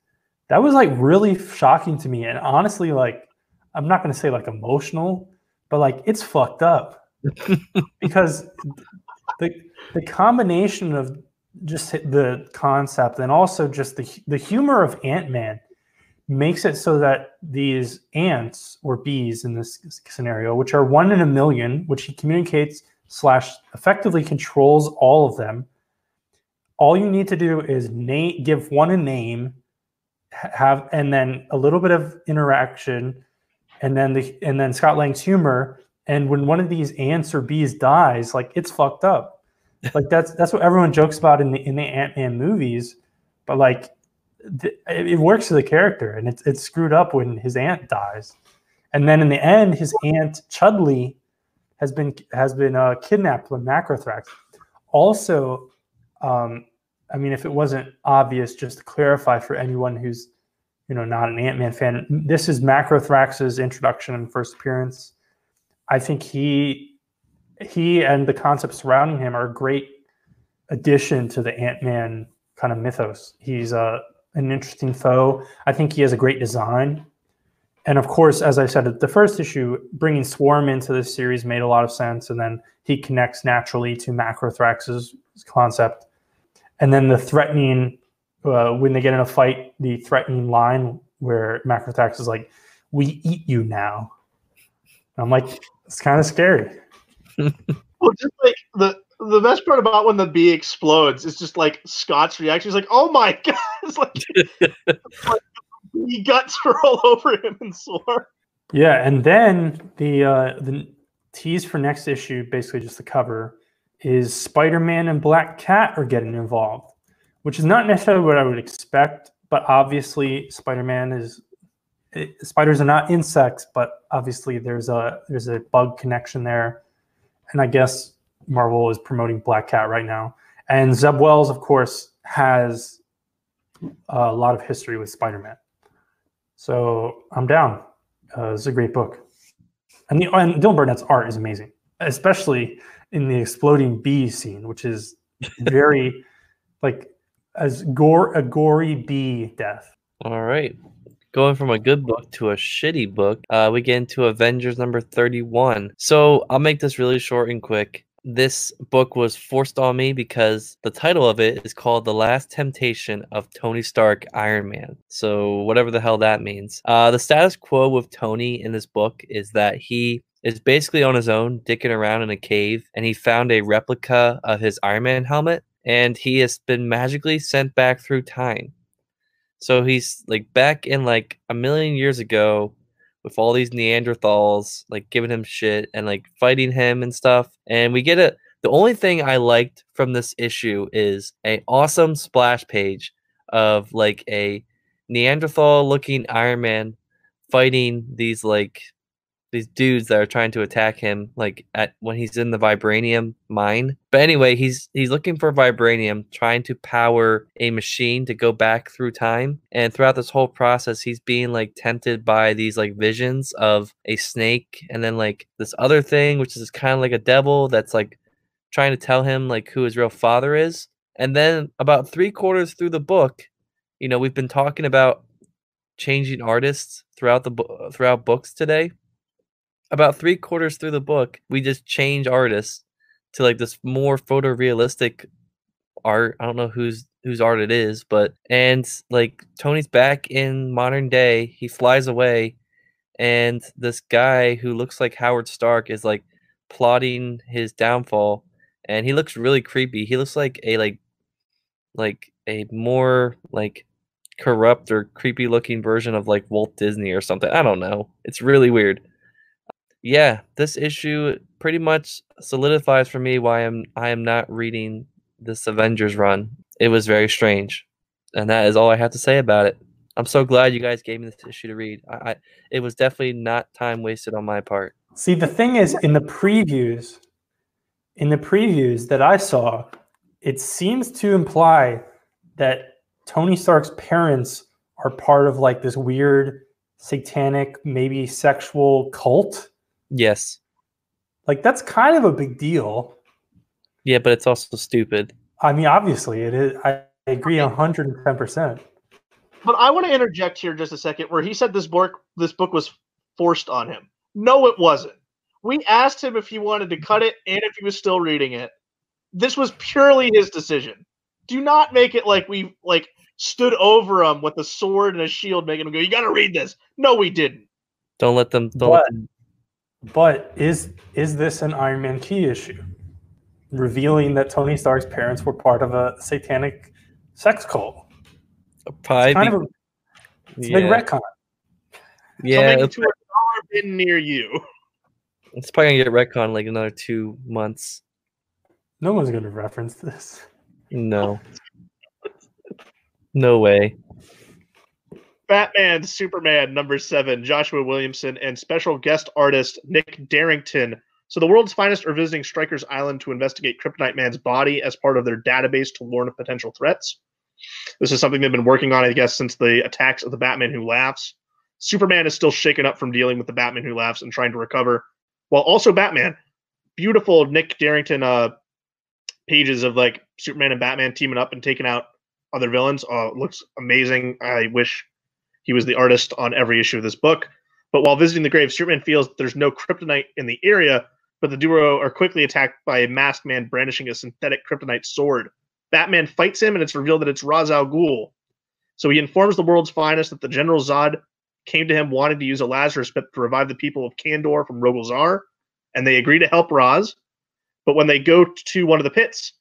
that was like really shocking to me and honestly like i'm not going to say like emotional but like it's fucked up [LAUGHS] because the the combination of just the concept and also just the the humor of ant-man makes it so that these ants or bees in this scenario which are one in a million which he communicates slash effectively controls all of them all you need to do is name give one a name have and then a little bit of interaction and then the and then Scott Lang's humor and when one of these ants or bees dies like it's fucked up. Like that's that's what everyone jokes about in the in the Ant-Man movies but like th- it works for the character and it's it's screwed up when his ant dies. And then in the end his ant Chudley has been has been uh, kidnapped by Macrothrax. Also um, I mean, if it wasn't obvious, just to clarify for anyone who's, you know, not an Ant Man fan, this is Macrothrax's introduction and first appearance. I think he, he and the concepts surrounding him are a great addition to the Ant Man kind of mythos. He's a uh, an interesting foe. I think he has a great design. And of course, as I said, the first issue, bringing Swarm into this series made a lot of sense. And then he connects naturally to Macrothrax's concept and then the threatening uh, when they get in a fight, the threatening line where Macrothrax is like, "We eat you now." I'm like, it's kind of scary. [LAUGHS] well, just like the the best part about when the bee explodes is just like Scott's reaction. He's like, "Oh my [LAUGHS] god!" It's like, it's [LAUGHS] like bee guts are all over him and sore. Yeah, and then the uh, the tease for next issue, basically just the cover, is Spider-Man and Black Cat are getting involved, which is not necessarily what I would expect, but obviously Spider-Man is it, spiders are not insects, but obviously there's a there's a bug connection there, and I guess Marvel is promoting Black Cat right now, and Zeb Wells, of course, has a lot of history with Spider-Man, so I'm down. Uh, it's a great book, and the and Dylan Burnett's art is amazing, especially in the exploding bee scene, which is [LAUGHS] very like as gore a gory bee death. All right. Going from a good book to a shitty book, uh, we get into Avengers number 31. So I'll make this really short and quick. this book was forced on me because the title of it is called The Last Temptation of Tony Stark Iron Man. So, whatever the hell that means. Uh, the status quo with Tony in this book is that he is basically on his own, dicking around in a cave, and he found a replica of his Iron Man helmet, and he has been magically sent back through time. So he's like back in like a million years ago with all these Neanderthals like giving him shit and like fighting him and stuff. And we get it. The only thing I liked from this issue is a awesome splash page of like a Neanderthal looking Iron Man fighting these like these dudes that are trying to attack him like at when he's in the vibranium mine. But anyway he's he's looking for vibranium trying to power a machine to go back through time. And throughout this whole process he's being like tempted by these like visions of a snake. And then like this other thing which is kind of like a devil that's like trying to tell him like who his real father is. And then about three quarters through the book you know we've been talking about changing artists throughout the throughout books today about three quarters through the book, we just change artists to like this more photorealistic art. I don't know whose whose art it is, but and like Tony's back in modern day. He flies away, and this guy who looks like Howard Stark is like plotting his downfall, and he looks really creepy. He looks like a like like a more like corrupt or creepy looking version of like Walt Disney or something. I don't know. It's really weird yeah, this issue pretty much solidifies for me why I'm I am not reading this Avengers run. It was very strange, and that is all I have to say about it. I'm so glad you guys gave me this issue to read. I, I it was definitely not time wasted on my part. See, the thing is, in the previews, in the previews that I saw, it seems to imply that Tony Stark's parents are part of like this weird satanic, maybe sexual cult Yes. Like that's kind of a big deal. Yeah, but it's also stupid. I mean, obviously it is. I agree hundred and ten percent. But I want to interject here just a second, where he said this book this book was forced on him. No, it wasn't. We asked him if he wanted to cut it and if he was still reading it. This was purely his decision. Do not make it like we like stood over him with a sword and a shield, making him go, "You got to read this." No, we didn't. Don't let them. Don't let them but is is this an Iron Man key issue? Revealing that Tony Stark's parents were part of a satanic sex cult. Probably it's kind of a, it's yeah. a big retcon. Yeah, Something to a dollar near you. It's probably gonna get retcon like another two months. No one's gonna reference this. No. no way. Batman, Superman, number seven, Joshua Williamson, and special guest artist Nick Derington. So, the world's finest are visiting Stryker's Island to investigate Kryptonite Man's body as part of their database to warn of potential threats. This is something they've been working on, I guess, since the attacks of the Batman Who Laughs. Superman is still shaken up from dealing with the Batman Who Laughs and trying to recover, while also Batman. Beautiful Nick Derington uh, pages of like Superman and Batman teaming up and taking out other villains. Uh, looks amazing. I wish he was the artist on every issue of this book. But while visiting the grave, Superman feels there's no kryptonite in the area, but the duo are quickly attacked by a masked man brandishing a synthetic kryptonite sword. Batman fights him, and it's revealed that it's Ra's al Ghul. So he informs the world's finest that the General Zod came to him wanting to use a Lazarus pit to revive the people of Kandor from Rogol Zaar, and they agree to help Ra's. But when they go to one of the pits,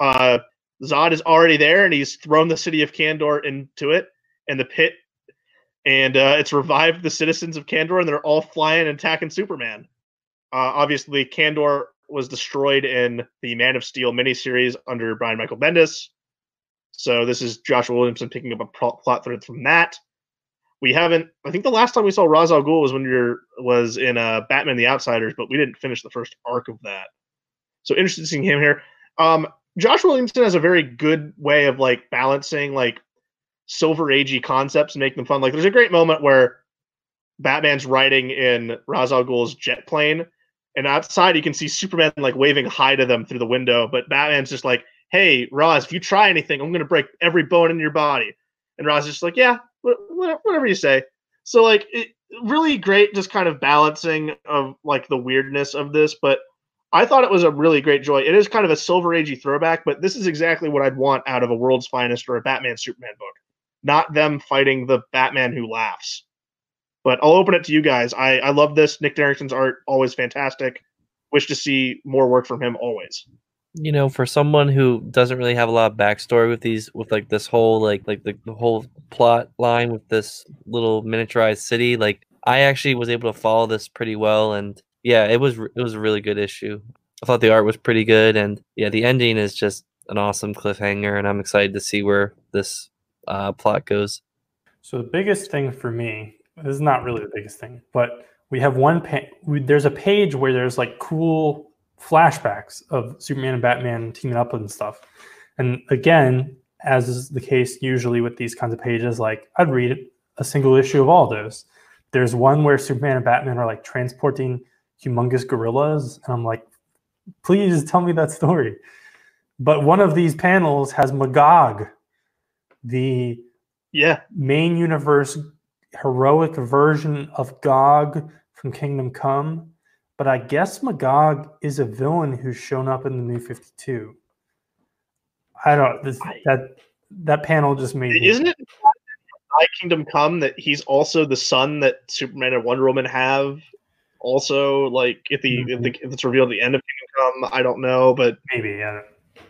uh, Zod is already there, and he's thrown the city of Kandor into it, and the pit and uh, it's revived the citizens of Kandor, and they're all flying and attacking Superman. Uh, obviously, Kandor was destroyed in the Man of Steel miniseries under Brian Michael Bendis. So this is Joshua Williamson picking up a plot thread from that. We haven't. I think the last time we saw Ra's al Ghul was when you're was in uh, Batman: The Outsiders, but we didn't finish the first arc of that. So interested seeing him here. Um, Josh Williamson has a very good way of like balancing like silver agey concepts and make them fun. Like there's a great moment where Batman's riding in Ra's al Ghul's jet plane, and outside you can see Superman like waving hi to them through the window, but Batman's just like, "Hey, Ra's, if you try anything, I'm gonna break every bone in your body." And Ra's is just like, "Yeah, whatever you say." So like, it, really great, just kind of balancing of like the weirdness of this, but I thought it was a really great joy. It is kind of a silver agey throwback, but this is exactly what I'd want out of a World's Finest or a Batman Superman book. Not them fighting the Batman who laughs. But I'll open it to you guys. I, I love this. Nick Derington's art always fantastic. Wish to see more work from him always. You know, for someone who doesn't really have a lot of backstory with these, with like this whole like like the, the whole plot line with this little miniaturized city, like I actually was able to follow this pretty well, and yeah, it was it was a really good issue. I thought the art was pretty good, and yeah, the ending is just an awesome cliffhanger, and I'm excited to see where this uh, plot goes. So the biggest thing for me this is not really the biggest thing, but we have one. Pa- we, there's a page where there's like cool flashbacks of Superman and Batman teaming up and stuff. And again, as is the case usually with these kinds of pages, like I'd read a single issue of all those. There's one where Superman and Batman are like transporting humongous gorillas, and I'm like, please tell me that story. But one of these panels has Magog, the yeah main universe heroic version of Gog from Kingdom Come, but I guess Magog is a villain who's shown up in the New Fifty Two. I don't this, I, that that panel just made. Isn't me. it? I Kingdom Come that he's also the son that Superman and Wonder Woman have. Also, like if the, mm-hmm. if, the if it's revealed at the end of Kingdom Come, I don't know, but maybe yeah.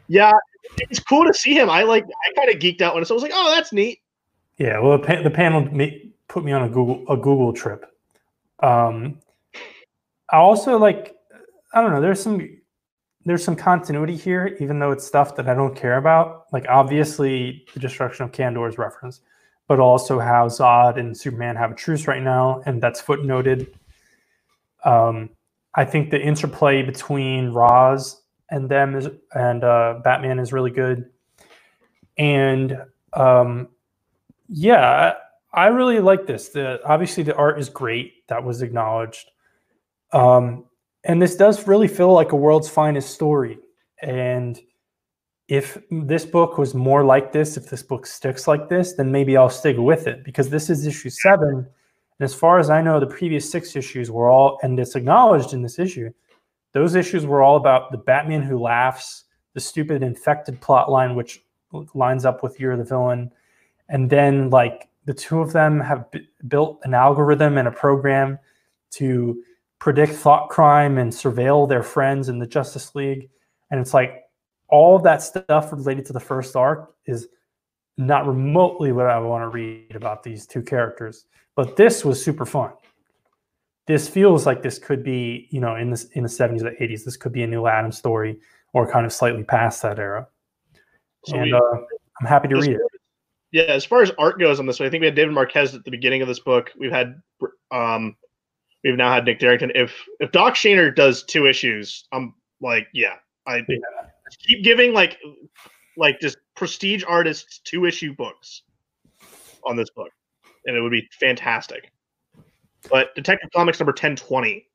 Yeah, it's cool to see him. I like. I kind of geeked out when I was like, "Oh, that's neat." Yeah, well, the panel put me on a Google a Google trip. Um, I also like I don't know. There's some there's some continuity here, even though it's stuff that I don't care about. Like obviously the destruction of Kandor is referenced, but also how Zod and Superman have a truce right now, and that's footnoted. Um, I think the interplay between Ra's and them is and uh, Batman is really good, and um, yeah, I really like this. The obviously the art is great. That was acknowledged. Um, and this does really feel like a world's finest story. And if this book was more like this, if this book sticks like this, then maybe I'll stick with it because this is issue seven. And as far as I know, the previous six issues were all, and it's acknowledged in this issue, those issues were all about the Batman who laughs, the stupid infected plot line, which lines up with You're the Villain, and then like the two of them have b- built an algorithm and a program to predict thought crime and surveil their friends in the Justice League. And it's like all that stuff related to the first arc is not remotely what I want to read about these two characters. But this was super fun. This feels like this could be, you know, in this in the 70s or 80s, this could be a new Adam story or kind of slightly past that era. So and we, uh, I'm happy to read it yeah, as far as art goes on this one, I think we had David Marquez at the beginning of this book. We've had um we've now had Nick Derington. If if Doc Shaner does two issues, I'm like, yeah, I yeah. keep giving like like just prestige artists two issue books on this book, and it would be fantastic. But Detective Comics number ten twenty,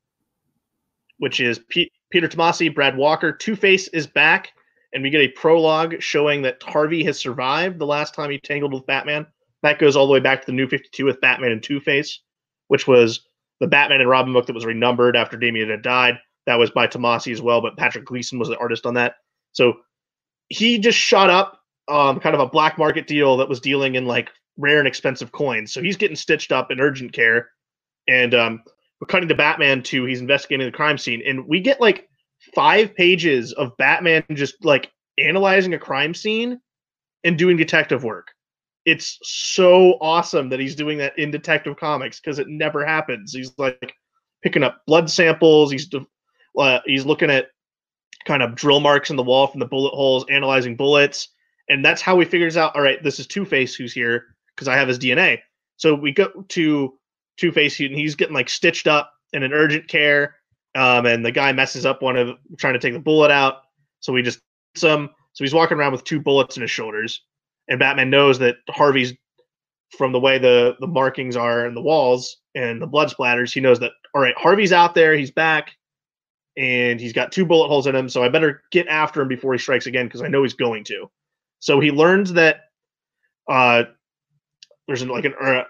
which is P- Peter Tomasi, Brad Walker, Two Face is back and we get a prologue showing that Harvey has survived the last time he tangled with Batman. That goes all the way back to the New 52 with Batman and Two Face, which was the Batman and Robin book that was renumbered after Damian had died. That was by Tomasi as well, but Patrick Gleason was the artist on that. So he just shot up um, kind of a black market deal that was dealing in like rare and expensive coins. So he's getting stitched up in urgent care. And um, we're cutting to Batman too. he's investigating the crime scene. And we get like five pages of Batman just like analyzing a crime scene and doing detective work. It's so awesome that he's doing that in Detective Comics because it never happens. He's like picking up blood samples. He's uh, he's looking at kind of drill marks in the wall from the bullet holes, analyzing bullets, and that's how he figures out. All right, this is Two Face who's here because I have his DNA. So we go to Two Face, and he's getting like stitched up in an urgent care um, and the guy messes up one of trying to take the bullet out. So we just some. So he's walking around with two bullets in his shoulders, and Batman knows that Harvey's from the way the the markings are in the walls and the blood splatters. He knows that all right, Harvey's out there. He's back, and he's got two bullet holes in him. So I better get after him before he strikes again because I know he's going to. So he learns that uh, there's an, like an uh,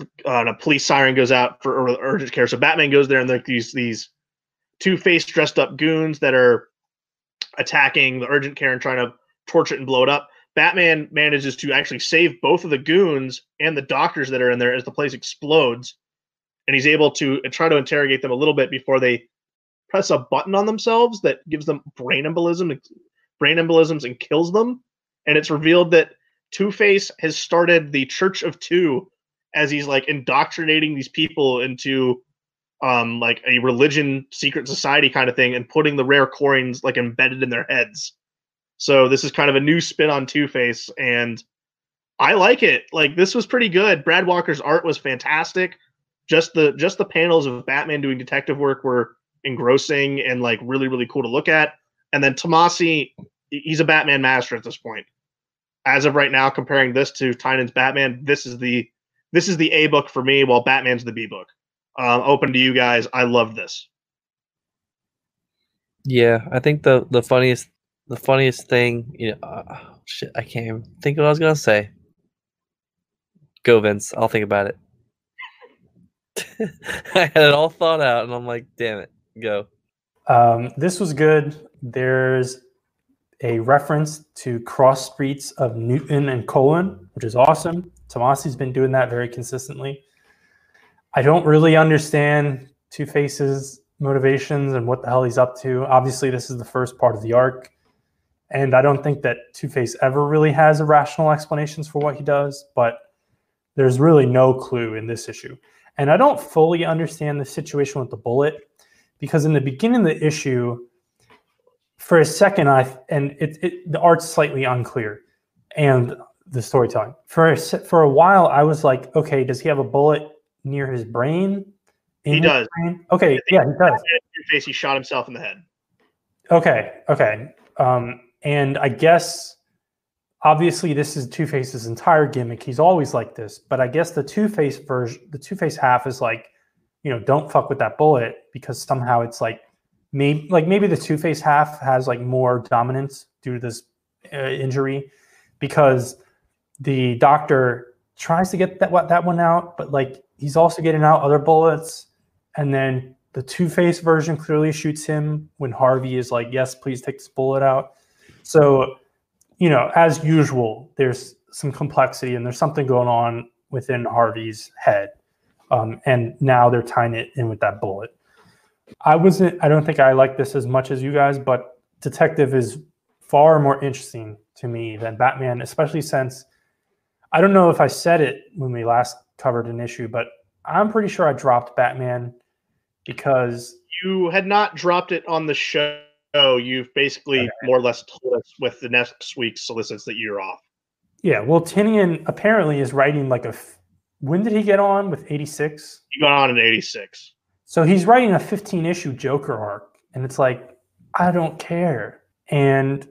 uh, a police siren goes out for urgent care. So Batman goes there and like these these Two Face dressed up goons that are attacking the urgent care and trying to torch it and blow it up. Batman manages to actually save both of the goons and the doctors that are in there as the place explodes. And he's able to try to interrogate them a little bit before they press a button on themselves that gives them brain embolism, brain embolisms, and kills them. And it's revealed that Two Face has started the Church of Two as he's like indoctrinating these people into um like a religion secret society kind of thing and putting the rare coins like embedded in their heads so this is kind of a new spin on Two Face, and I like it. Like this was pretty good. Brad Walker's art was fantastic. Just the just the panels of Batman doing detective work were engrossing and like really really cool to look at. And then Tomasi, he's a Batman master at this point. As of right now, comparing this to Tynion's Batman, this is the this is the A book for me, while Batman's the B book. Um, open to you guys. I love this. Yeah, I think the the funniest the funniest thing, you know, uh, shit, I can't even think of what I was gonna say. Go, Vince. I'll think about it. [LAUGHS] I had it all thought out, and I'm like, damn it, go. Um, this was good. There's a reference to cross streets of Newton and Colan, which is awesome. Tomasi's been doing that very consistently. I don't really understand Two Faces motivations and what the hell he's up to. Obviously, this is the first part of the arc. And I don't think that Two Face ever really has a rational explanations for what he does, but there's really no clue in this issue. And I don't fully understand the situation with the bullet because in the beginning of the issue, for a second, I and it, it the art's slightly unclear, and the storytelling for a, for a while I was like, okay, does he have a bullet near his brain? He does. Brain? Okay, yeah, he does. Face, he shot himself in the head. Okay, okay. Um, and I guess obviously this is Two Face's entire gimmick. He's always like this, but I guess the Two Face version, the Two Face half is like, you know, don't fuck with that bullet because somehow it's like maybe like maybe the Two Face half has like more dominance due to this uh, injury because the doctor tries to get that that one out, but like he's also getting out other bullets, and then the Two Face version clearly shoots him when Harvey is like, "Yes, please take this bullet out." So, you know, as usual, there's some complexity and there's something going on within Harvey's head. Um, and now they're tying it in with that bullet. I wasn't, I don't think I like this as much as you guys, but Detective is far more interesting to me than Batman, especially since I don't know if I said it when we last covered an issue, but I'm pretty sure I dropped Batman because you had not dropped it on the show you've basically okay. more or less told us with the next week's solicits that you're off. Yeah, well, Tynion apparently is writing like a. When did he get on with 86? He got on in 86. So he's writing a 15 issue Joker arc, and it's like, I don't care. And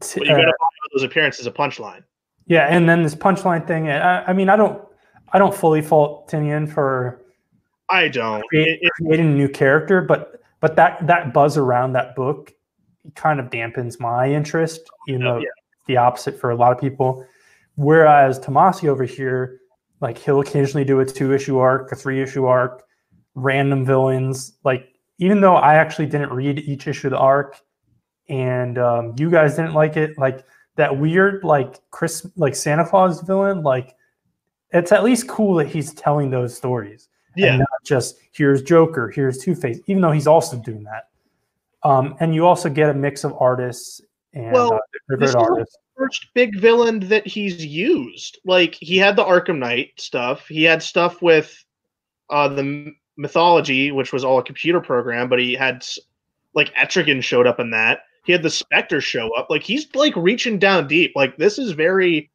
t- well, you got to uh, those appearances a punchline. Yeah, and then this punchline thing. I, I, mean, I don't, I don't fully fault Tynion for. I don't create, creating a new character, but but that that buzz around that book kind of dampens my interest, You know, yeah. the opposite for a lot of people. Whereas Tomasi over here, like he'll occasionally do a two issue arc, a three issue arc, random villains. Like even though I actually didn't read each issue of the arc, and um, you guys didn't like it, like that weird like Chris like Santa Claus villain, like it's at least cool that he's telling those stories. Yeah. And not just here's Joker, here's Two Face, even though he's also doing that. Um, and you also get a mix of artists and well, uh, this artists. first big villain that he's used. Like he had the Arkham Knight stuff. He had stuff with uh, the mythology, which was all a computer program, but he had like Etrigan showed up in that. He had the Spectre show up. Like he's like reaching down deep. Like this is very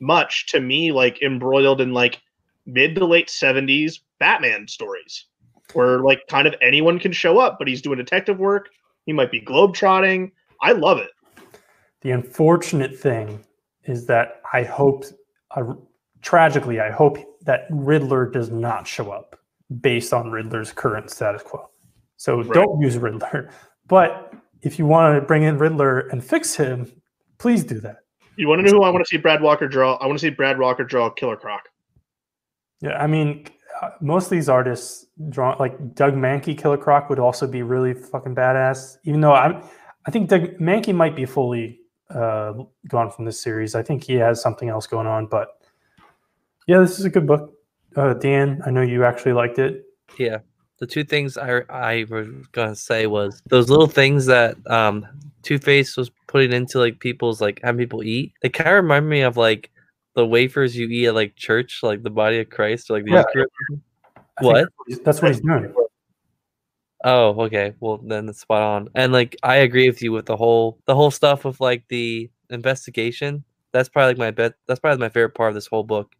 much to me like embroiled in like mid to late 70s Batman stories where like kind of anyone can show up, but he's doing detective work. He might be globetrotting. I love it. The unfortunate thing is that I hope, uh, tragically, I hope that Riddler does not show up based on Riddler's current status quo. So right. don't use Riddler. But if you want to bring in Riddler and fix him, please do that. You want to know who I want to see Brad Walker draw? I want to see Brad Walker draw Killer Croc. Yeah, I mean, uh, most of these artists draw like Doug Mahnke Killer Croc would also be really fucking badass. Even though I'm, I think Doug Mahnke might be fully uh, gone from this series. I think he has something else going on, but yeah, this is a good book. Uh, Dan, I know you actually liked it. Yeah. The two things I I was gonna say was those little things that um Two Face was putting into like people's like having people eat. They kind of remind me of like the wafers you eat at like church, like the body of Christ, or like the Yeah. Eucharist. What? that's- That's what he's doing. Oh, okay. Well, then it's spot on. And like, I agree with you with the whole the whole stuff with like the investigation. That's probably like my bet. That's probably my favorite part of this whole book.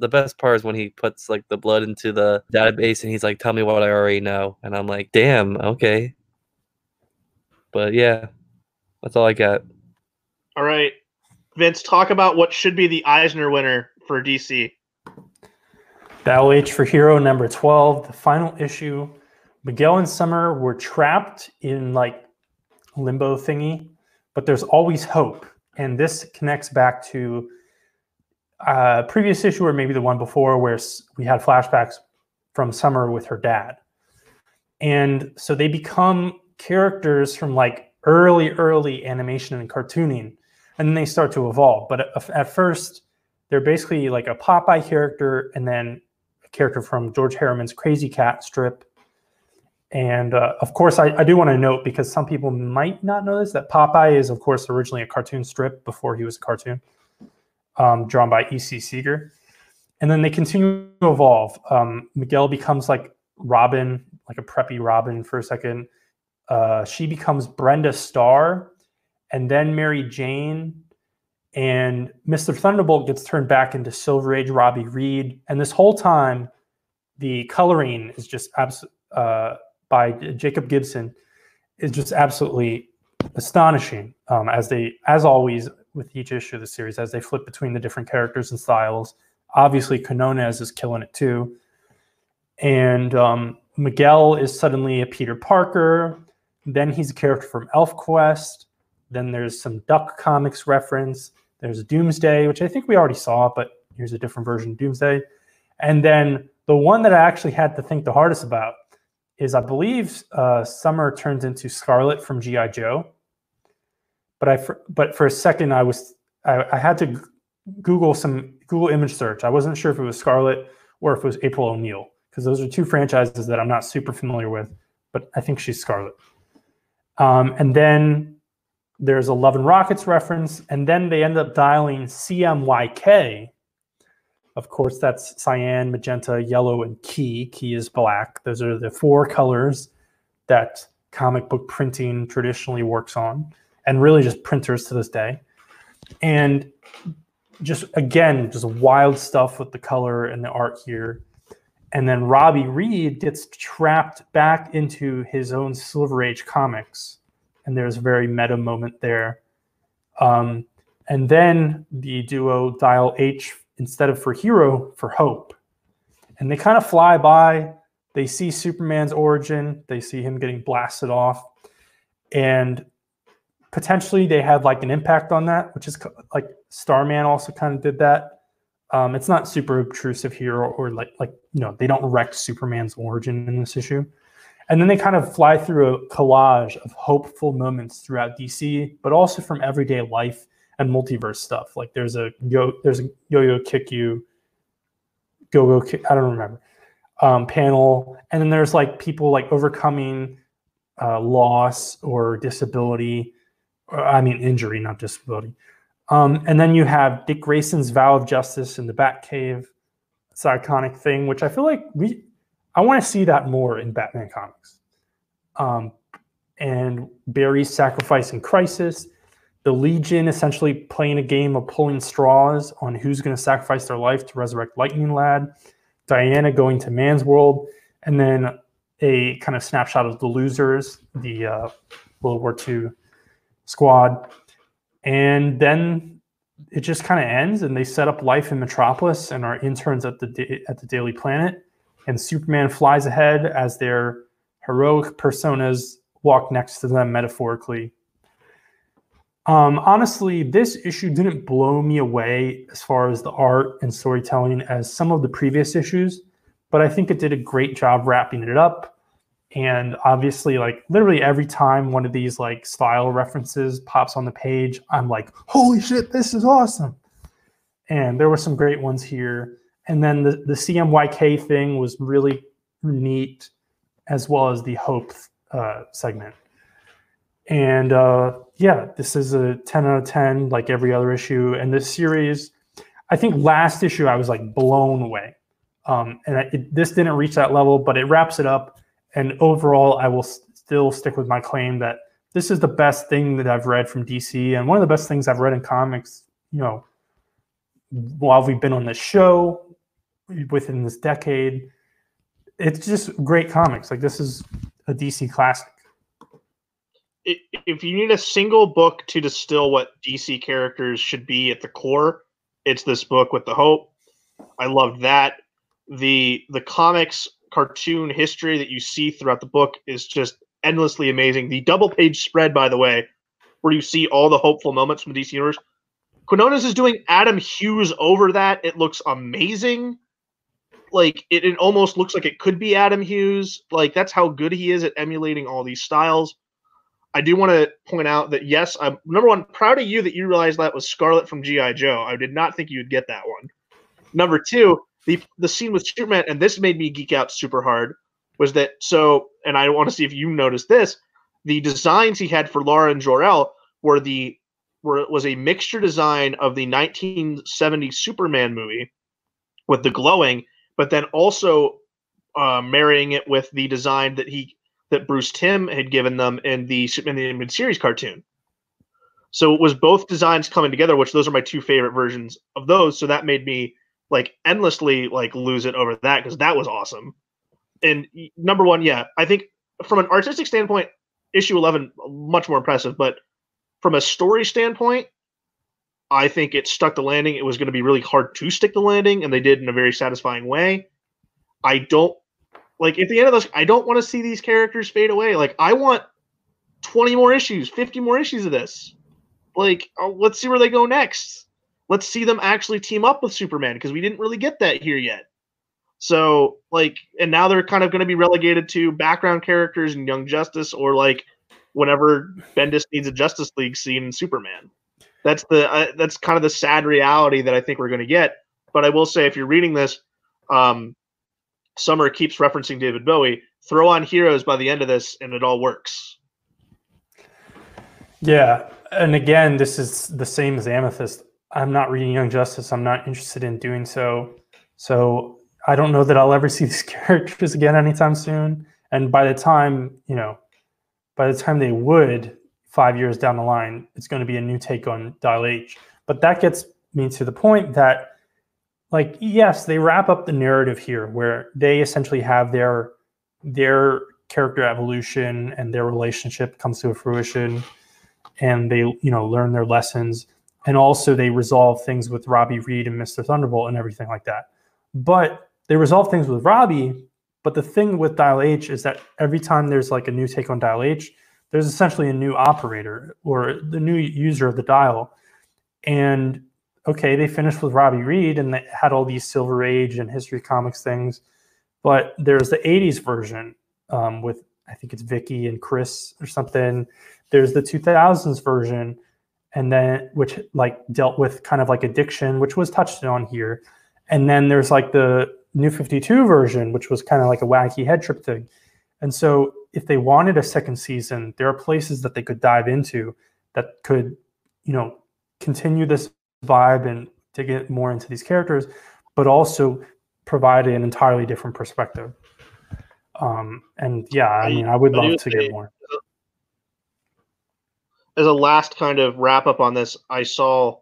The best part is when he puts like the blood into the database and he's like, "Tell me what I already know," and I'm like, "Damn, okay." But yeah, that's all I got. All right, Vince, talk about what should be the Eisner winner for DC. Battle H for Hero number 12, the final issue. Miguel and Summer were trapped in like limbo thingy, but there's always hope. And this connects back to uh, previous issue or maybe the one before where we had flashbacks from Summer with her dad. And so they become characters from like early, early animation and cartooning, and then they start to evolve. But at, at first, they're basically like a Popeye character and then a character from George Herriman's Krazy Kat strip. And uh, of course, I, I do want to note because some people might not know this that Popeye is, of course, originally a cartoon strip before he was a cartoon, um, drawn by E.C. Segar. And then they continue to evolve. Um, Miguel becomes like Robin, like a preppy Robin for a second. Uh, she becomes Brenda Starr, and then Mary Jane, and Mr. Thunderbolt gets turned back into Silver Age Robbie Reed. And this whole time, the coloring is just abs- uh, by Jacob Gibson is just absolutely astonishing. Um, as they, as always, with each issue of the series, as they flip between the different characters and styles. Obviously, Quinones is killing it too, and um, Miguel is suddenly a Peter Parker. Then he's a character from ElfQuest. Then there's some Duck Comics reference. There's Doomsday, which I think we already saw, but here's a different version of Doomsday. And then the one that I actually had to think the hardest about is I believe uh, Summer turns into Scarlett from GI Joe. But I for, but for a second I was I, I had to Google some Google image search. I wasn't sure if it was Scarlett or if it was April O'Neil because those are two franchises that I'm not super familiar with. But I think she's Scarlett. Um, and then there's a Love and Rockets reference, and then they end up dialing CMYK. Of course, that's cyan, magenta, yellow, and key. Key is black. Those are the four colors that comic book printing traditionally works on, and really just printers to this day. And just again, just wild stuff with the color and the art here. And then Robbie Reed gets trapped back into his own Silver Age comics. And there's a very meta moment there. Um, and then the duo dial H instead of for hero for hope. And they kind of fly by. They see Superman's origin, they see him getting blasted off. And potentially they have like an impact on that, which is like Starman also kind of did that. Um, it's not super obtrusive here, or, or like like you know they don't wreck Superman's origin in this issue, and then they kind of fly through a collage of hopeful moments throughout DC, but also from everyday life and multiverse stuff. Like there's a yo there's a Yo-Yo Kick You, Go Go Kick I don't remember um, panel, and then there's like people like overcoming uh, loss or disability, I mean injury, not disability. Um, and then you have Dick Grayson's Vow of Justice in the Batcave. It's an iconic thing, which I feel like we, I want to see that more in Batman comics. Um, and Barry's sacrifice in Crisis, the Legion essentially playing a game of pulling straws on who's going to sacrifice their life to resurrect Lightning Lad, Diana going to Man's World, and then a kind of snapshot of the losers, the uh, World War II squad. And then it just kind of ends and they set up life in metropolis and are interns at the at the daily planet. And superman flies ahead as their heroic personas walk next to them metaphorically. Um, honestly this issue didn't blow me away as far as the art and storytelling as some of the previous issues but I think it did a great job wrapping it up. And obviously, like literally every time one of these like style references pops on the page, I'm like, holy shit, this is awesome. And there were some great ones here. And then the, the CMYK thing was really neat, as well as the Hope uh, segment. And uh, yeah, this is a 10 out of 10, like every other issue. And this series, I think last issue I was like blown away. Um, and it, this didn't reach that level, but it wraps it up. And overall, I will still stick with my claim that this is the best thing that I've read from DC and one of the best things I've read in comics, you know, while we've been on this show within this decade. It's just great comics. Like this is a DC classic if you need a single book to distill what DC characters should be at the core, it's this book with the hope. I loved that. The the comics cartoon history that you see throughout the book is just endlessly amazing. The double page spread, by the way, where you see all the hopeful moments from the DC universe. Quinones is doing Adam Hughes over that. It looks amazing. Like it, it almost looks like it could be Adam Hughes. Like that's how good he is at emulating all these styles. I do want to point out that yes, I'm number one proud of you that you realized that was Scarlett from GI Joe. I did not think you'd get that one. Number two, the the scene with Superman, and this made me geek out super hard. Was that so? And I want to see if you noticed this. The designs he had for Lara and Jor-El were the were was a mixture design of the 1970 Superman movie with the glowing, but then also uh, marrying it with the design that he that Bruce Timm had given them in the in the animated series cartoon. So it was both designs coming together, which those are my two favorite versions of those. So that made me like endlessly like lose it over that because that was awesome. And number one, yeah, I think from an artistic standpoint, issue eleven much more impressive. But from a story standpoint, I think it stuck the landing. It was going to be really hard to stick the landing, and they did in a very satisfying way. I don't like at the end of this, I don't want to see these characters fade away. Like I want 20 more issues, 50 more issues of this. Like uh, let's see where they go next. Let's see them actually team up with Superman because we didn't really get that here yet. So like, and now they're kind of going to be relegated to background characters in Young Justice or like whenever Bendis needs a Justice League scene in Superman. That's the uh, that's kind of the sad reality that I think we're going to get. But I will say, if you're reading this, um, Summer keeps referencing David Bowie. Throw on Heroes by the end of this, and it all works. Yeah, and again, this is the same as Amethyst. I'm not reading Young Justice. I'm not interested in doing so. So I don't know that I'll ever [LAUGHS] see these characters again anytime soon. And by the time you know, by the time they would, five years down the line, it's going to be a new take on Dial H. But that gets me to the point that like yes they wrap up the narrative here where they essentially have their their character evolution and their relationship comes to a fruition and they you know learn their lessons and also they resolve things with robbie reed and mr thunderbolt and everything like that but they resolve things with robbie but the thing with dial h is that every time there's like a new take on dial h there's essentially a new operator or the new user of the dial and okay, they finished with Robbie Reed and they had all these Silver Age and History Comics things, but there's the '80s version um, with I think it's Vicky and Chris or something. There's the 2000s version, and then which like dealt with kind of like addiction, which was touched on here, and then there's like the New 52 version, which was kind of like a wacky head trip thing. And so, if they wanted a second season, there are places that they could dive into that could, you know, continue this vibe and to get more into these characters, but also provide an entirely different perspective. Um, and yeah, I mean, I would love to get more. As a last kind of wrap up on this, I saw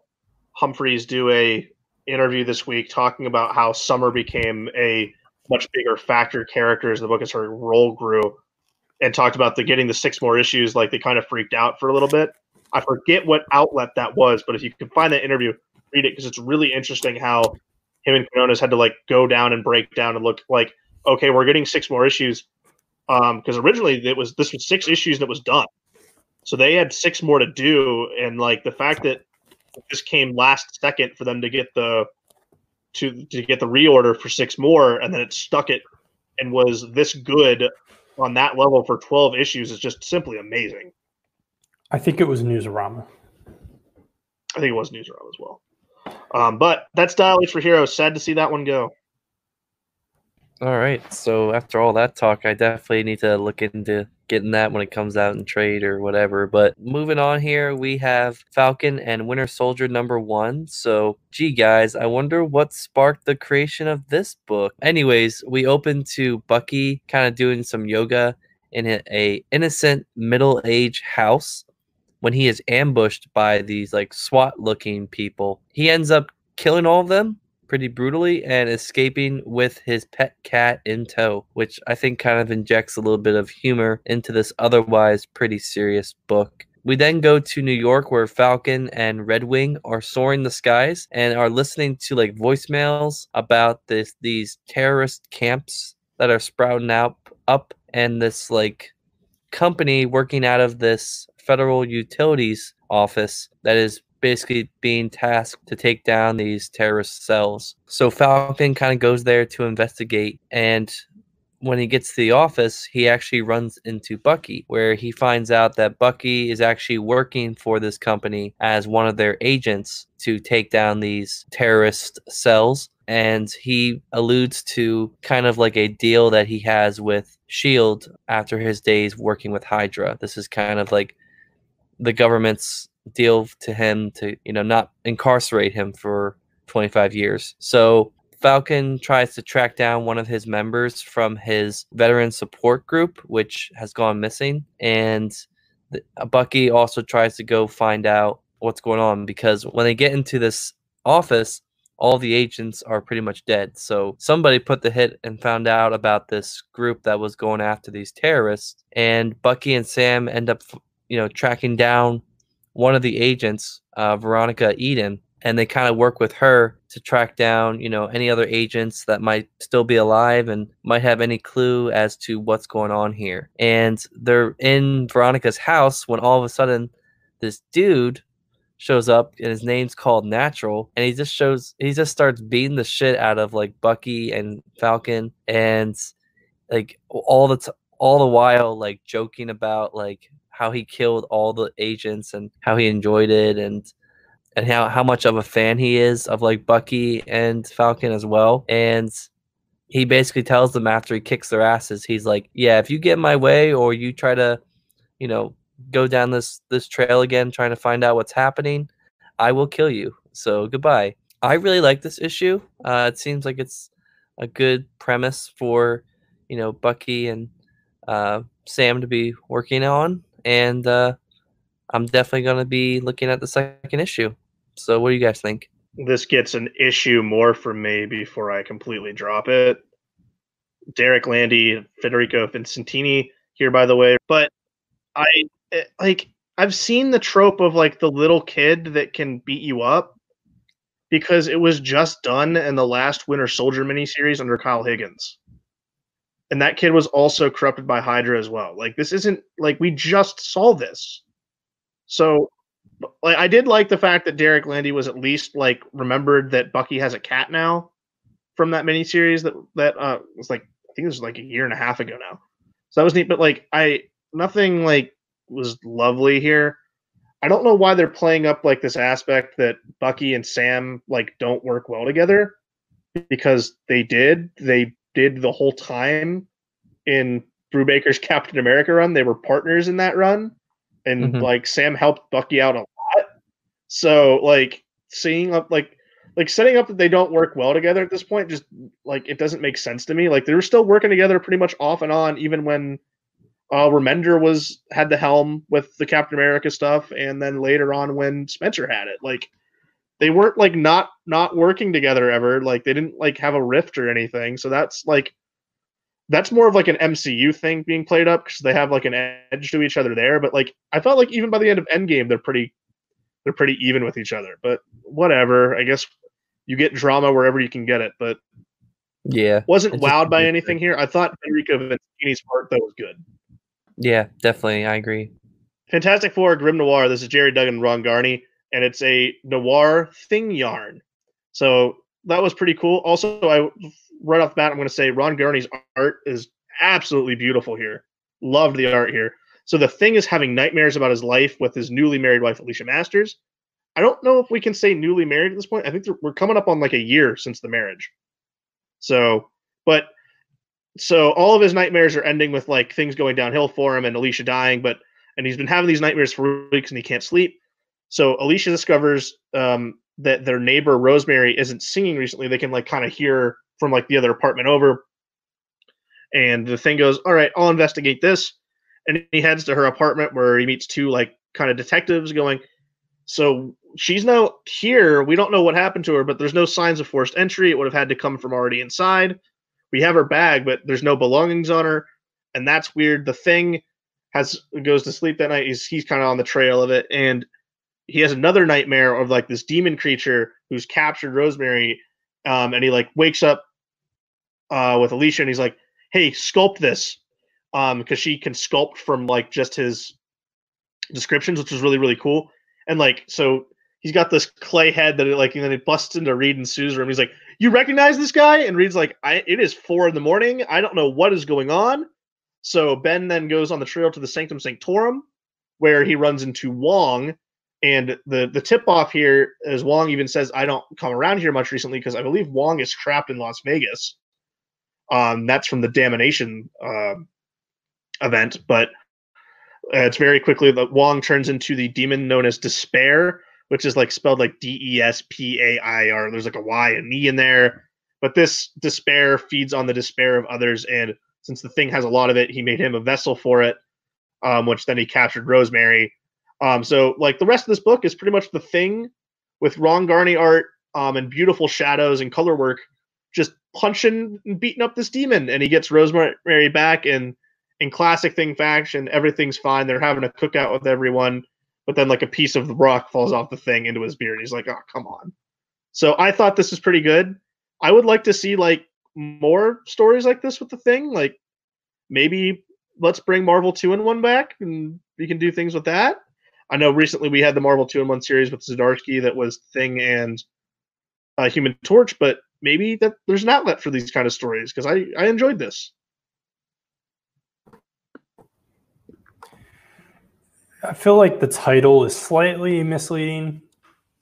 Humphries do a interview this week talking about how Summer became a much bigger factor character as the book as her role grew, and talked about the getting the six more issues. Like they kind of freaked out for a little bit. I forget what outlet that was, but if you can find that interview, read it because it's really interesting how him and Quinones had to like go down and break down and look like, okay, we're getting six more issues. Um, because originally it was this was six issues that was done. So they had six more to do, and like the fact that this came last second for them to get the to to get the reorder for six more, and then it stuck it and was this good on that level for twelve issues is just simply amazing. I think it was Newsarama. I think it was Newsarama as well. Um, but that's Dial H for Heroes. Sad to see that one go. All right. So after all that talk, I definitely need to look into getting that when it comes out in trade or whatever. But moving on here, we have Falcon and Winter Soldier number one. So, gee, guys, I wonder what sparked the creation of this book. Anyways, we open to Bucky kind of doing some yoga in a, innocent middle age house when he is ambushed by these like SWAT looking people. He ends up killing all of them pretty brutally and escaping with his pet cat in tow, which I think kind of injects a little bit of humor into this otherwise pretty serious book. We then go to New York where Falcon and Redwing are soaring the skies and are listening to like voicemails about this these terrorist camps that are sprouting out up and this like company working out of this federal utilities office that is basically being tasked to take down these terrorist cells. So Falcon kind of goes there to investigate and when he gets to the office, he actually runs into Bucky, where he finds out that Bucky is actually working for this company as one of their agents to take down these terrorist cells. And he alludes to kind of like a deal that he has with S.H.I.E.L.D. after his days working with Hydra. This is kind of like the government's deal to him to you know not incarcerate him for 25 years. So Falcon tries to track down one of his members from his veteran support group, which has gone missing, and the, uh, Bucky also tries to go find out what's going on because when they get into this office, all the agents are pretty much dead. So somebody put the hit and found out about this group that was going after these terrorists, and Bucky and Sam end up, you know, tracking down one of the agents, uh, Veronica Eden, and they kind of work with her to track down, you know, any other agents that might still be alive and might have any clue as to what's going on here. And they're in Veronica's house when all of a sudden this dude shows up and his name's called Natural and he just shows he just starts beating the shit out of like Bucky and Falcon and like all the t- all the while like joking about like how he killed all the agents and how he enjoyed it and and how, how much of a fan he is of like Bucky and Falcon as well. And he basically tells them after he kicks their asses, he's like, Yeah, if you get in my way or you try to, you know, go down this this trail again trying to find out what's happening, I will kill you. So goodbye. I really like this issue. Uh, it seems like it's a good premise for, you know, Bucky and uh, Sam to be working on and uh, I'm definitely going to be looking at the second issue. So, what do you guys think? This gets an issue more from me before I completely drop it. Derek Landy, Federico Vincentini here, by the way. But I eh, like I've seen the trope of like the little kid that can beat you up because it was just done in the last Winter Soldier miniseries under Kyle Higgins and that kid was also corrupted by Hydra as well. Like this isn't like we just saw this. So like I did like the fact that Derek Landy was at least like remembered that Bucky has a cat now from that miniseries that that uh was like I think it was like a year and a half ago now. So that was neat, but like I nothing like was lovely here. I don't know why they're playing up like this aspect that Bucky and Sam like don't work well together because they did. They did the whole time in Brubaker's Captain America run. They were partners in that run, and mm-hmm. like Sam helped Bucky out a lot. So like seeing up like like setting up that they don't work well together at this point just like it doesn't make sense to me. Like they were still working together pretty much off and on, even when uh Remender was had the helm with the Captain America stuff, and then later on when Spencer had it. Like they weren't like not not working together ever. Like they didn't like have a rift or anything. So that's like that's more of like an MCU thing being played up because they have like an edge to each other there. But like I felt like even by the end of Endgame, they're pretty they're pretty even with each other. But whatever. I guess you get drama wherever you can get it. But yeah, wasn't wowed by anything here. I thought Enrico Vincentini's part though was good. Yeah, definitely. I agree. Fantastic Four, Grimm Noir. This is Gerry Duggan, Ron Garney and it's a noir thing yarn. So that was pretty cool. Also, I right off the bat, I'm going to say Ron Garney's art is absolutely beautiful here. Loved the art here. So the thing is having nightmares about his life with his newly married wife Alicia Masters. I don't know if we can say newly married at this point. I think we're coming up on like a year since the marriage. So, but so all of his nightmares are ending with like things going downhill for him and Alicia dying, but and he's been having these nightmares for weeks and he can't sleep. So Alicia discovers um, that their neighbor Rosemary isn't singing recently. They can like kind of hear from like the other apartment over. And the thing goes, all right, I'll investigate this. And he heads to her apartment where he meets two like kind of detectives going, so she's now here. We don't know what happened to her, but there's no signs of forced entry. It would have had to come from already inside. We have her bag, but there's no belongings on her, and that's weird. The thing has goes to sleep that night. He's he's kind of on the trail of it, and he has another nightmare of like this demon creature who's captured Rosemary, um, and he like wakes up uh, with Alicia, and he's like, "Hey, sculpt this," um, because she can sculpt from like just his descriptions, which is really really cool. And like, so he's got this clay head that it like, and then it busts into Reed and Sue's room. He's like, "You recognize this guy?" And Reed's like, "I it is four in the morning. I don't know what is going on." So Ben then goes on the trail to the Sanctum Sanctorum, where he runs into Wong. And the the tip off here is Wong even says, "I don't come around here much recently because I believe Wong is trapped in Las Vegas." Um, that's from the Damnation uh, event, but uh, it's very quickly that Wong turns into the demon known as Despair, which is like spelled like D E S P A I R. There's like a Y and E in there, but this despair feeds on the despair of others, and since the thing has a lot of it, he made him a vessel for it, um, which then he captured Rosemary. Um, so like the rest of this book is pretty much the thing with Ron Garney art um, and beautiful shadows and color work, just punching and beating up this demon, and he gets Rosemary back and in classic thing faction, everything's fine. They're having a cookout with everyone, but then like a piece of the rock falls off the thing into his beard. He's like, "Oh, come on." So I thought this was pretty good. I would like to see like more stories like this with the thing. Like maybe let's bring Marvel two and one back, and we can do things with that. I know recently we had the Marvel two in one series with Zdarsky that was Thing and uh, Human Torch, but maybe that there's an outlet for these kind of stories because I I enjoyed this. I feel like the title is slightly misleading.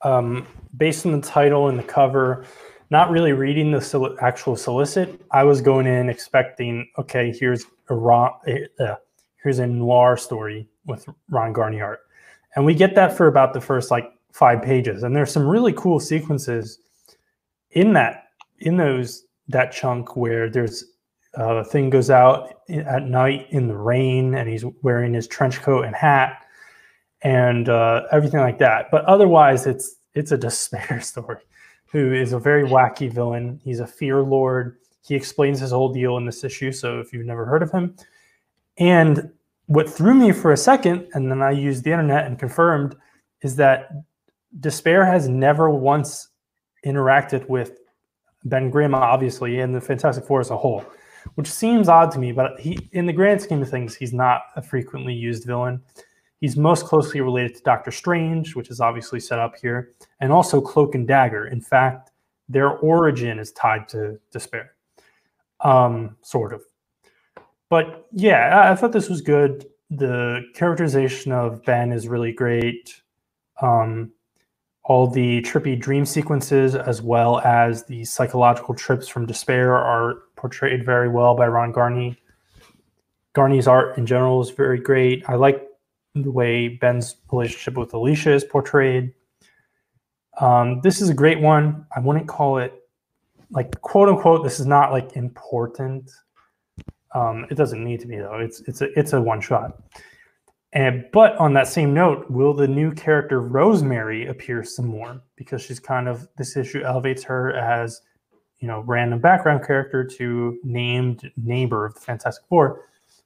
Um, based on the title and the cover, not really reading the actual solicit, I was going in expecting, okay, here's a Ron, uh, here's a noir story with Ron Garney art, and we get that for about the first like five pages, and there's some really cool sequences in that in those that chunk where there's a uh, thing goes out at night in the rain, and he's wearing his trench coat and hat and uh, everything like that. But otherwise, it's it's a despair [LAUGHS] story. Who is a very wacky villain? He's a fear lord. He explains his whole deal in this issue. So if you've never heard of him, and what threw me for a second, and then I used the internet and confirmed, is that despair has never once interacted with Ben Grimm, obviously, and the Fantastic Four as a whole, which seems odd to me. But he, in the grand scheme of things, he's not a frequently used villain. He's most closely related to Doctor Strange, which is obviously set up here, and also Cloak and Dagger. In fact, their origin is tied to despair, um, sort of. But yeah, I, I thought this was good. The characterization of Ben is really great. Um, all the trippy dream sequences, as well as the psychological trips from despair, are portrayed very well by Ron Garney. Garney's art in general is very great. I like the way Ben's relationship with Alicia is portrayed. Um, this is a great one. I wouldn't call it like quote unquote. This is not like important. Um, it doesn't need to be though. It's it's a it's a one shot. And but on that same note, will the new character Rosemary appear some more? Because she's kind of this issue elevates her as you know random background character to named neighbor of the Fantastic Four.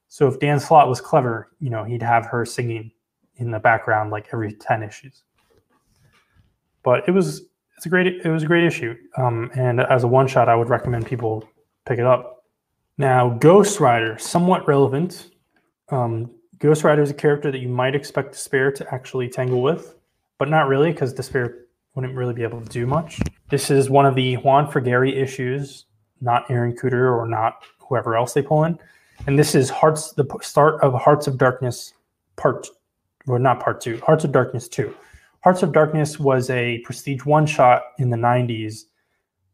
So if Dan Slott was clever, you know, he'd have her singing in the background like every 10 issues. But it was it's a great it was a great issue. Um, and as a one shot, I would recommend people pick it up. Now, Ghost Rider, somewhat relevant. Um, Ghost Rider is a character that you might expect Despair to actually tangle with, but not really because Despair wouldn't really be able to do much. This is one of the Juan Frigeri issues, not Aaron Kuder or not whoever else they pull in. And this is Hearts, the start of Hearts of Darkness part, well, not part two, Hearts of Darkness two. Hearts of Darkness was a prestige one shot in the 90s,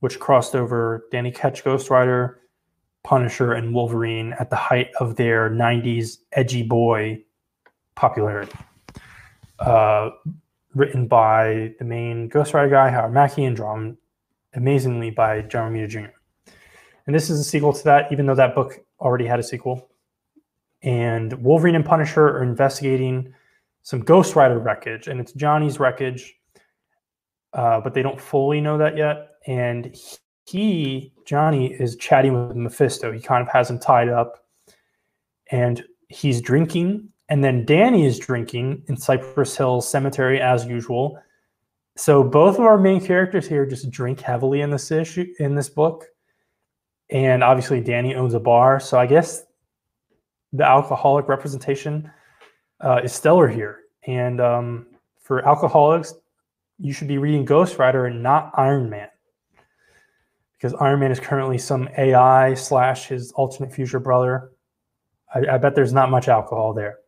which crossed over Danny Ketch, Ghost Rider, Punisher, and Wolverine at the height of their 90s edgy boy popularity. Uh, written by the main Ghost Rider guy, Howard Mackie, and drawn amazingly by John Romita Jr. And this is a sequel to that, even though that book already had a sequel. And Wolverine and Punisher are investigating some Ghost Rider wreckage, and it's Johnny's wreckage, uh, but they don't fully know that yet. And he, Johnny, is chatting with Mephisto. He kind of has him tied up, and he's drinking. And then Danny is drinking in Cypress Hill Cemetery as usual. So both of our main characters here just drink heavily in this issue in this book. And obviously Danny owns a bar. So I guess the alcoholic representation uh, is stellar here. And um, for alcoholics, you should be reading Ghost Rider and not Iron Man. Because Iron Man is currently some AI slash his alternate future brother. I, I bet there's not much alcohol there.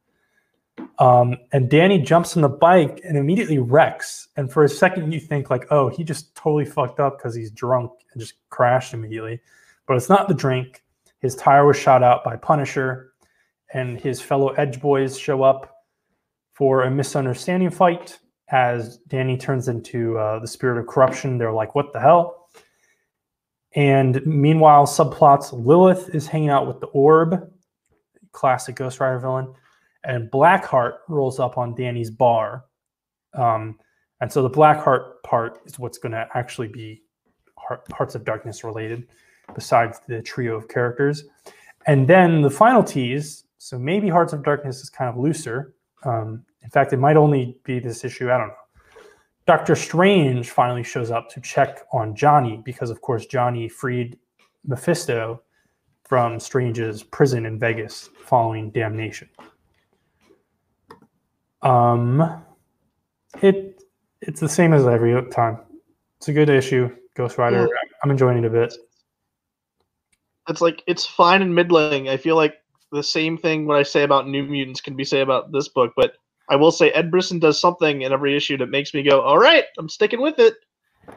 Um, and Danny jumps on the bike and immediately wrecks. And for a second, you think like, oh, he just totally fucked up because he's drunk and just crashed immediately. But it's not the drink. His tire was shot out by Punisher, and his fellow Edge boys show up for a misunderstanding fight. As Danny turns into uh, the spirit of corruption, they're like, what the hell? And meanwhile, subplots Lilith is hanging out with the Orb, classic Ghost Rider villain and Blackheart rolls up on Danny's bar. Um, and so the Blackheart part is what's going to actually be Hearts of Darkness related, besides the trio of characters. And then the final tease, so maybe Hearts of Darkness is kind of looser. Um, in fact, it might only be this issue. I don't know. Doctor Strange finally shows up to check on Johnny because, of course, Johnny freed Mephisto from Strange's prison in Vegas following damnation. Um, it it's the same as every time. It's a good issue, Ghost Rider. Yeah. I'm enjoying it a bit. It's like it's fine and middling. I feel like the same thing what I say about New Mutants can be say about this book, but I will say Ed Brisson does something in every issue that makes me go, "All right, I'm sticking with it."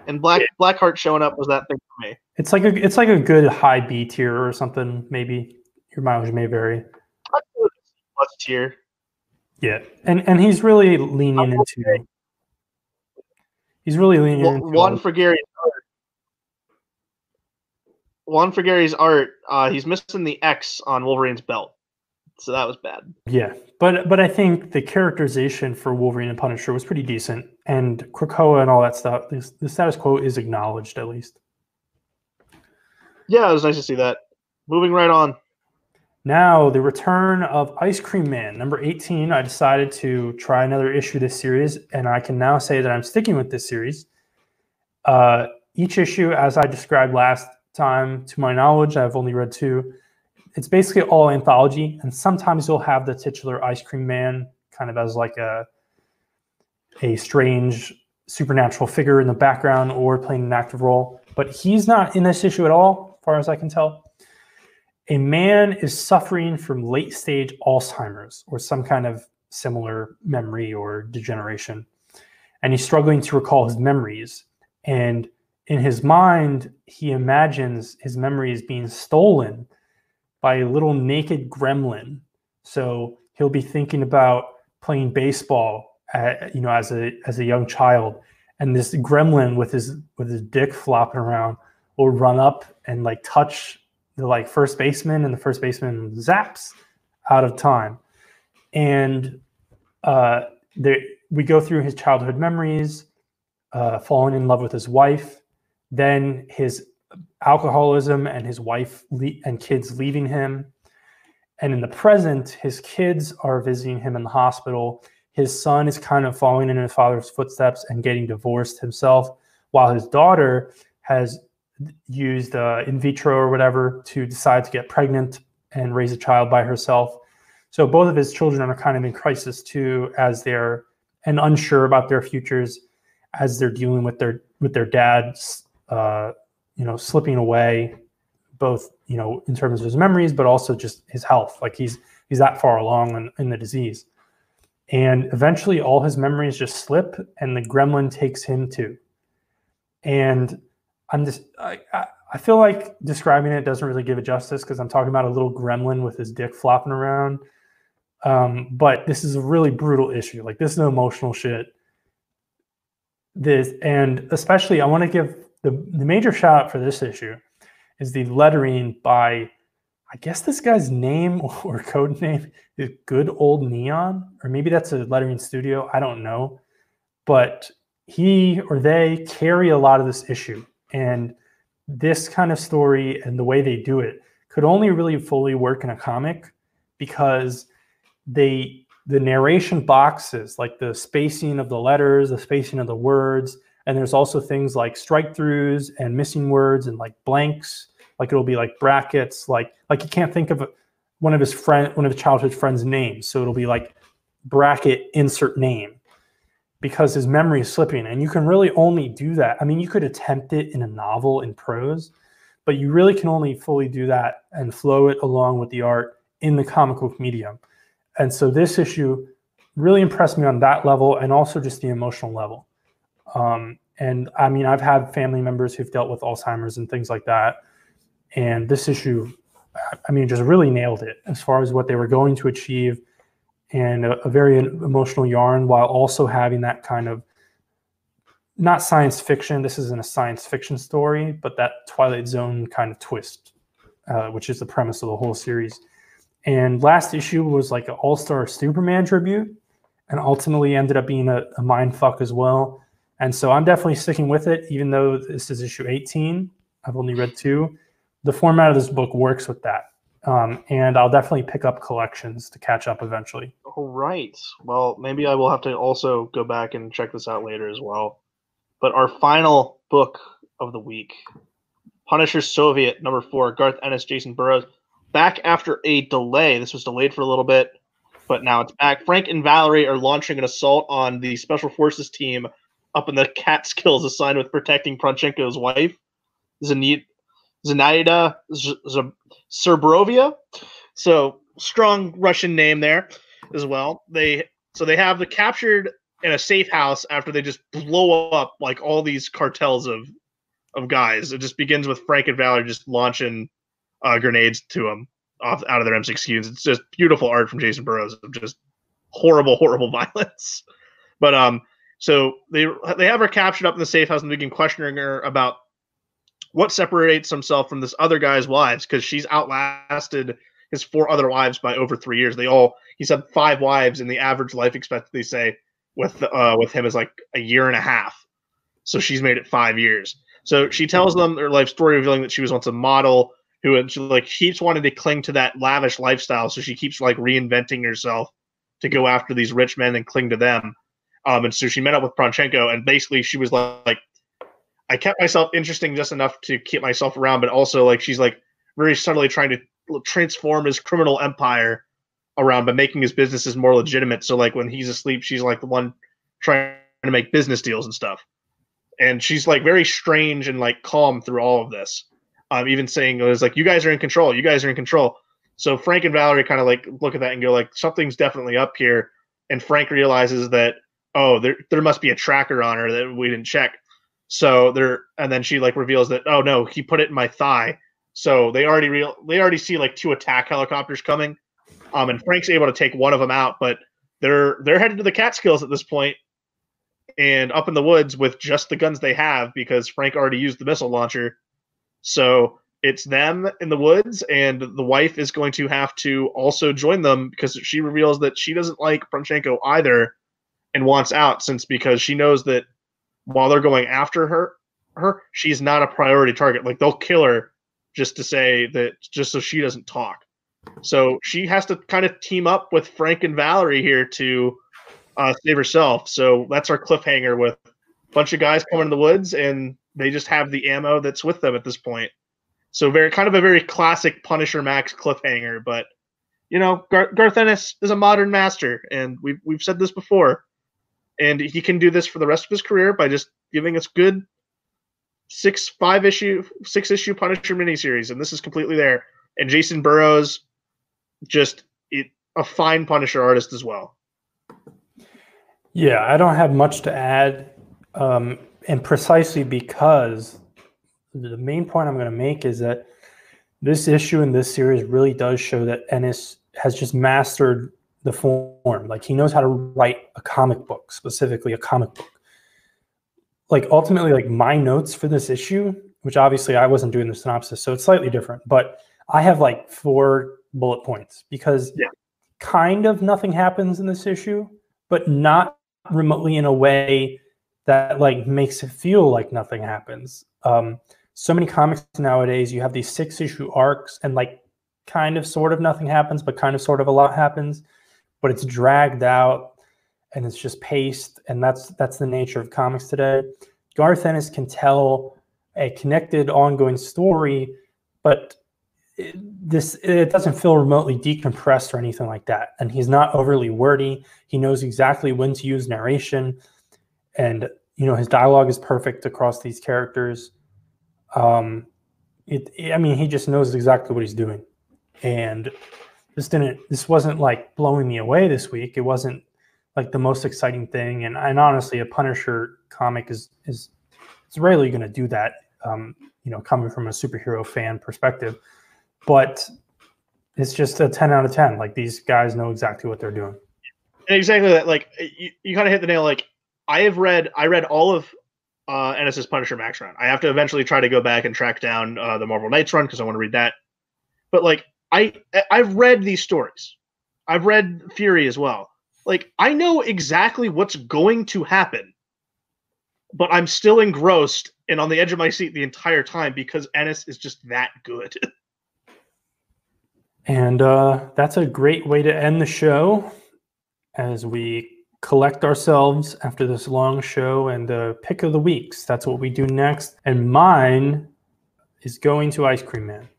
And Black yeah. Blackheart showing up was that thing for me. It's like a it's like a good high B tier or something. Maybe your mileage may vary. Plus tier. Yeah, and and he's really leaning into. He's really leaning well, into Juan Frigeri's art. Juan Frigeri's art. Uh, he's missing the X on Wolverine's belt, so that was bad. Yeah, but but I think the characterization for Wolverine and Punisher was pretty decent, and Krakoa and all that stuff. The, the status quo is acknowledged at least. Yeah, it was nice to see that. Moving right on. Now, the return of Ice Cream Man, number 18. I decided to try another issue this series, and I can now say that I'm sticking with this series. Uh, each issue, as I described last time, to my knowledge, I've only read two. It's basically all anthology, and sometimes you'll have the titular Ice Cream Man kind of as like a a strange supernatural figure in the background or playing an active role. But he's not in this issue at all, as far as I can tell a man is suffering from late stage Alzheimer's or some kind of similar memory or degeneration. And he's struggling to recall his memories. And in his mind, he imagines his memories being stolen by a little naked gremlin. So he'll be thinking about playing baseball, at, you know, as a as a young child, and this gremlin with his with his dick flopping around will run up and like touch the like first baseman, and the first baseman zaps out of time. And uh, there, we go through his childhood memories, uh, falling in love with his wife, then his alcoholism and his wife le- and kids leaving him. And in the present, his kids are visiting him in the hospital. His son is kind of following in his father's footsteps and getting divorced himself, while his daughter has used uh, in vitro or whatever to decide to get pregnant and raise a child by herself. So both of his children are kind of in crisis too, as they're and unsure about their futures. as they're dealing with their with their dad's uh, you know slipping away, both you know in terms of his memories, but also just his health. Like he's he's that far along in, in the disease, and eventually all his memories just slip, and the gremlin takes him too. And I'm just I, I feel like describing it doesn't really give it justice because I'm talking about a little gremlin with his dick flopping around. Um, but this is a really brutal issue. Like this is emotional shit. This and especially I want to give the, the major shout out for this issue is the lettering by I guess this guy's name [LAUGHS] or code name is Good Old Neon, or maybe that's a lettering studio. I don't know. But he or they carry a lot of this issue. And this kind of story and the way they do it could only really fully work in a comic because they the narration boxes like the spacing of the letters the spacing of the words and there's also things like strike throughs and missing words and like blanks like it'll be like brackets like like you can't think of one of his friend one of his childhood friends names so it'll be like bracket insert name because his memory is slipping. And you can really only do that. I mean, you could attempt it in a novel in prose, but you really can only fully do that and flow it along with the art in the comic book medium. And so this issue really impressed me on that level and also just the emotional level. Um, and I mean, I've had family members who've dealt with Alzheimer's and things like that. And this issue, I mean, just really nailed it as far as what they were going to achieve and a, a very emotional yarn while also having that kind of not science fiction. This isn't a science fiction story, but that Twilight Zone kind of twist, uh, which is the premise of the whole series. And last issue was like an All Star Superman tribute, and ultimately ended up being a, a mind fuck as well. And so I'm definitely sticking with it, even though this is issue 18. I've only read two. The format of this book works with that. Um, and I'll definitely pick up collections to catch up eventually. All right. Well, maybe I will have to also go back and check this out later as well. But our final book of the week Punisher Soviet, number four, Garth Ennis, Jacen Burrows. Back after a delay. This was delayed for a little bit, but now it's back. Frank and Valerie are launching an assault on the Special Forces team up in the Catskills assigned with protecting Pronchenko's wife, Zenit Zenaida Serbrovia. So strong Russian name there as well. They so they have the captured in a safe house after they just blow up like all these cartels of of guys. It just begins with Frank and Valerie just launching uh, grenades to them off out of their M16s. It's just beautiful art from Jacen Burrows of just horrible, horrible [LAUGHS] violence. But um, so they they have her captured up in the safe house and begin questioning her about what separates himself from this other guy's wives because she's outlasted his four other wives by over three years. They all he's had five wives, and the average life expectancy they say with uh, with him is like a year and a half. So she's made it five years. So she tells them her life story, revealing that she was once a model who and she, like keeps wanting to cling to that lavish lifestyle. So she keeps like reinventing herself to go after these rich men and cling to them. Um, and so she met up with Pronchenko, and basically she was like, I kept myself interesting just enough to keep myself around, but also like she's like very subtly trying to transform his criminal empire around by making his businesses more legitimate. So like when he's asleep, she's like the one trying to make business deals and stuff. And she's like very strange and like calm through all of this. Um, even saying it was like, you guys are in control. You guys are in control. So Frank and Valerie kind of like look at that and go like, something's definitely up here. And Frank realizes that, oh, there, there must be a tracker on her that we didn't check. So there, and then she like reveals that oh no, he put it in my thigh. So they already real they already see like two attack helicopters coming. Um, and Frank's able to take one of them out, but they're they're headed to the Catskills at this point, and up in the woods with just the guns they have because Frank already used the missile launcher. So it's them in the woods, and the wife is going to have to also join them because she reveals that she doesn't like Pronchenko either, and wants out since because she knows that while they're going after her her she's not a priority target. Like they'll kill her just to say that just so she doesn't talk. So she has to kind of team up with frank and valerie here to uh, save herself. So that's our cliffhanger with a bunch of guys coming in the woods and they just have the ammo that's with them at this point. So very kind of a very classic punisher max cliffhanger but you know Gar- garth ennis is a modern master and we've, we've said this before and he can do this for the rest of his career by just giving us good six, five issue, six issue Punisher miniseries, and this is completely there. And Jacen Burrows, just it, a fine Punisher artist as well. Yeah, I don't have much to add, um, and precisely because the main point I'm going to make is that this issue in this series really does show that Ennis has just mastered the form. Like he knows how to write a comic book, specifically a comic book. Like ultimately, like my notes for this issue, which obviously I wasn't doing the synopsis, so it's slightly different, but I have like four bullet points because yeah. kind of nothing happens in this issue, but not remotely in a way that like makes it feel like nothing happens. Um, so many comics nowadays, you have these six issue arcs and like kind of sort of nothing happens, but kind of sort of a lot happens, but it's dragged out and it's just paced. And that's that's the nature of comics today. Garth Ennis can tell a connected ongoing story, but it, this it doesn't feel remotely decompressed or anything like that. And he's not overly wordy. He knows exactly when to use narration, and you know his dialogue is perfect across these characters. Um, it, I mean, he just knows exactly what he's doing, and this didn't. This wasn't like blowing me away this week. It wasn't like the most exciting thing. And and honestly, a Punisher comic is is it's rarely going to do that. Um, you know, coming from a superhero fan perspective, but it's just a 10 out of 10 like these guys know exactly what they're doing and exactly that like you, you kind of hit the nail like i have read i read all of uh Ennis's Punisher Max run. I have to eventually try to go back and track down uh, the Marvel Knights run because I want to read that. But like I I've read these stories. I've read Fury as well. Like I know exactly what's going to happen, but I'm still engrossed and on the edge of my seat the entire time because Ennis is just that good. [LAUGHS] and uh, that's a great way to end the show as we collect ourselves after this long show and the pick of the weeks. That's what we do next. And mine is going to Ice Cream Man.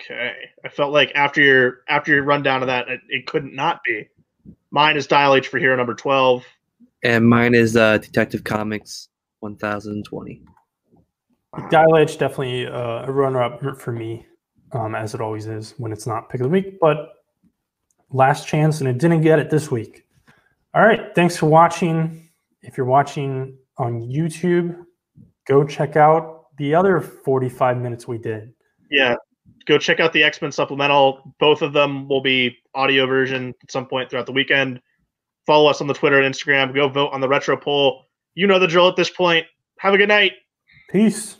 Okay. I felt like after your after your rundown of that, it, it couldn't not be. Mine is Dial H for Hero number twelve. And mine is uh, Detective Comics 1020. Dial H definitely uh, a runner up for me, um, as it always is when it's not pick of the week. But last chance, and it didn't get it this week. All right. Thanks for watching. If you're watching on YouTube, go check out the other 45 minutes we did. Yeah. Go check out the X Men supplemental. Both of them will be audio version at some point throughout the weekend. Follow us on the Twitter and Instagram. Go vote on the retro poll. You know the drill at this point. Have a good night. Peace.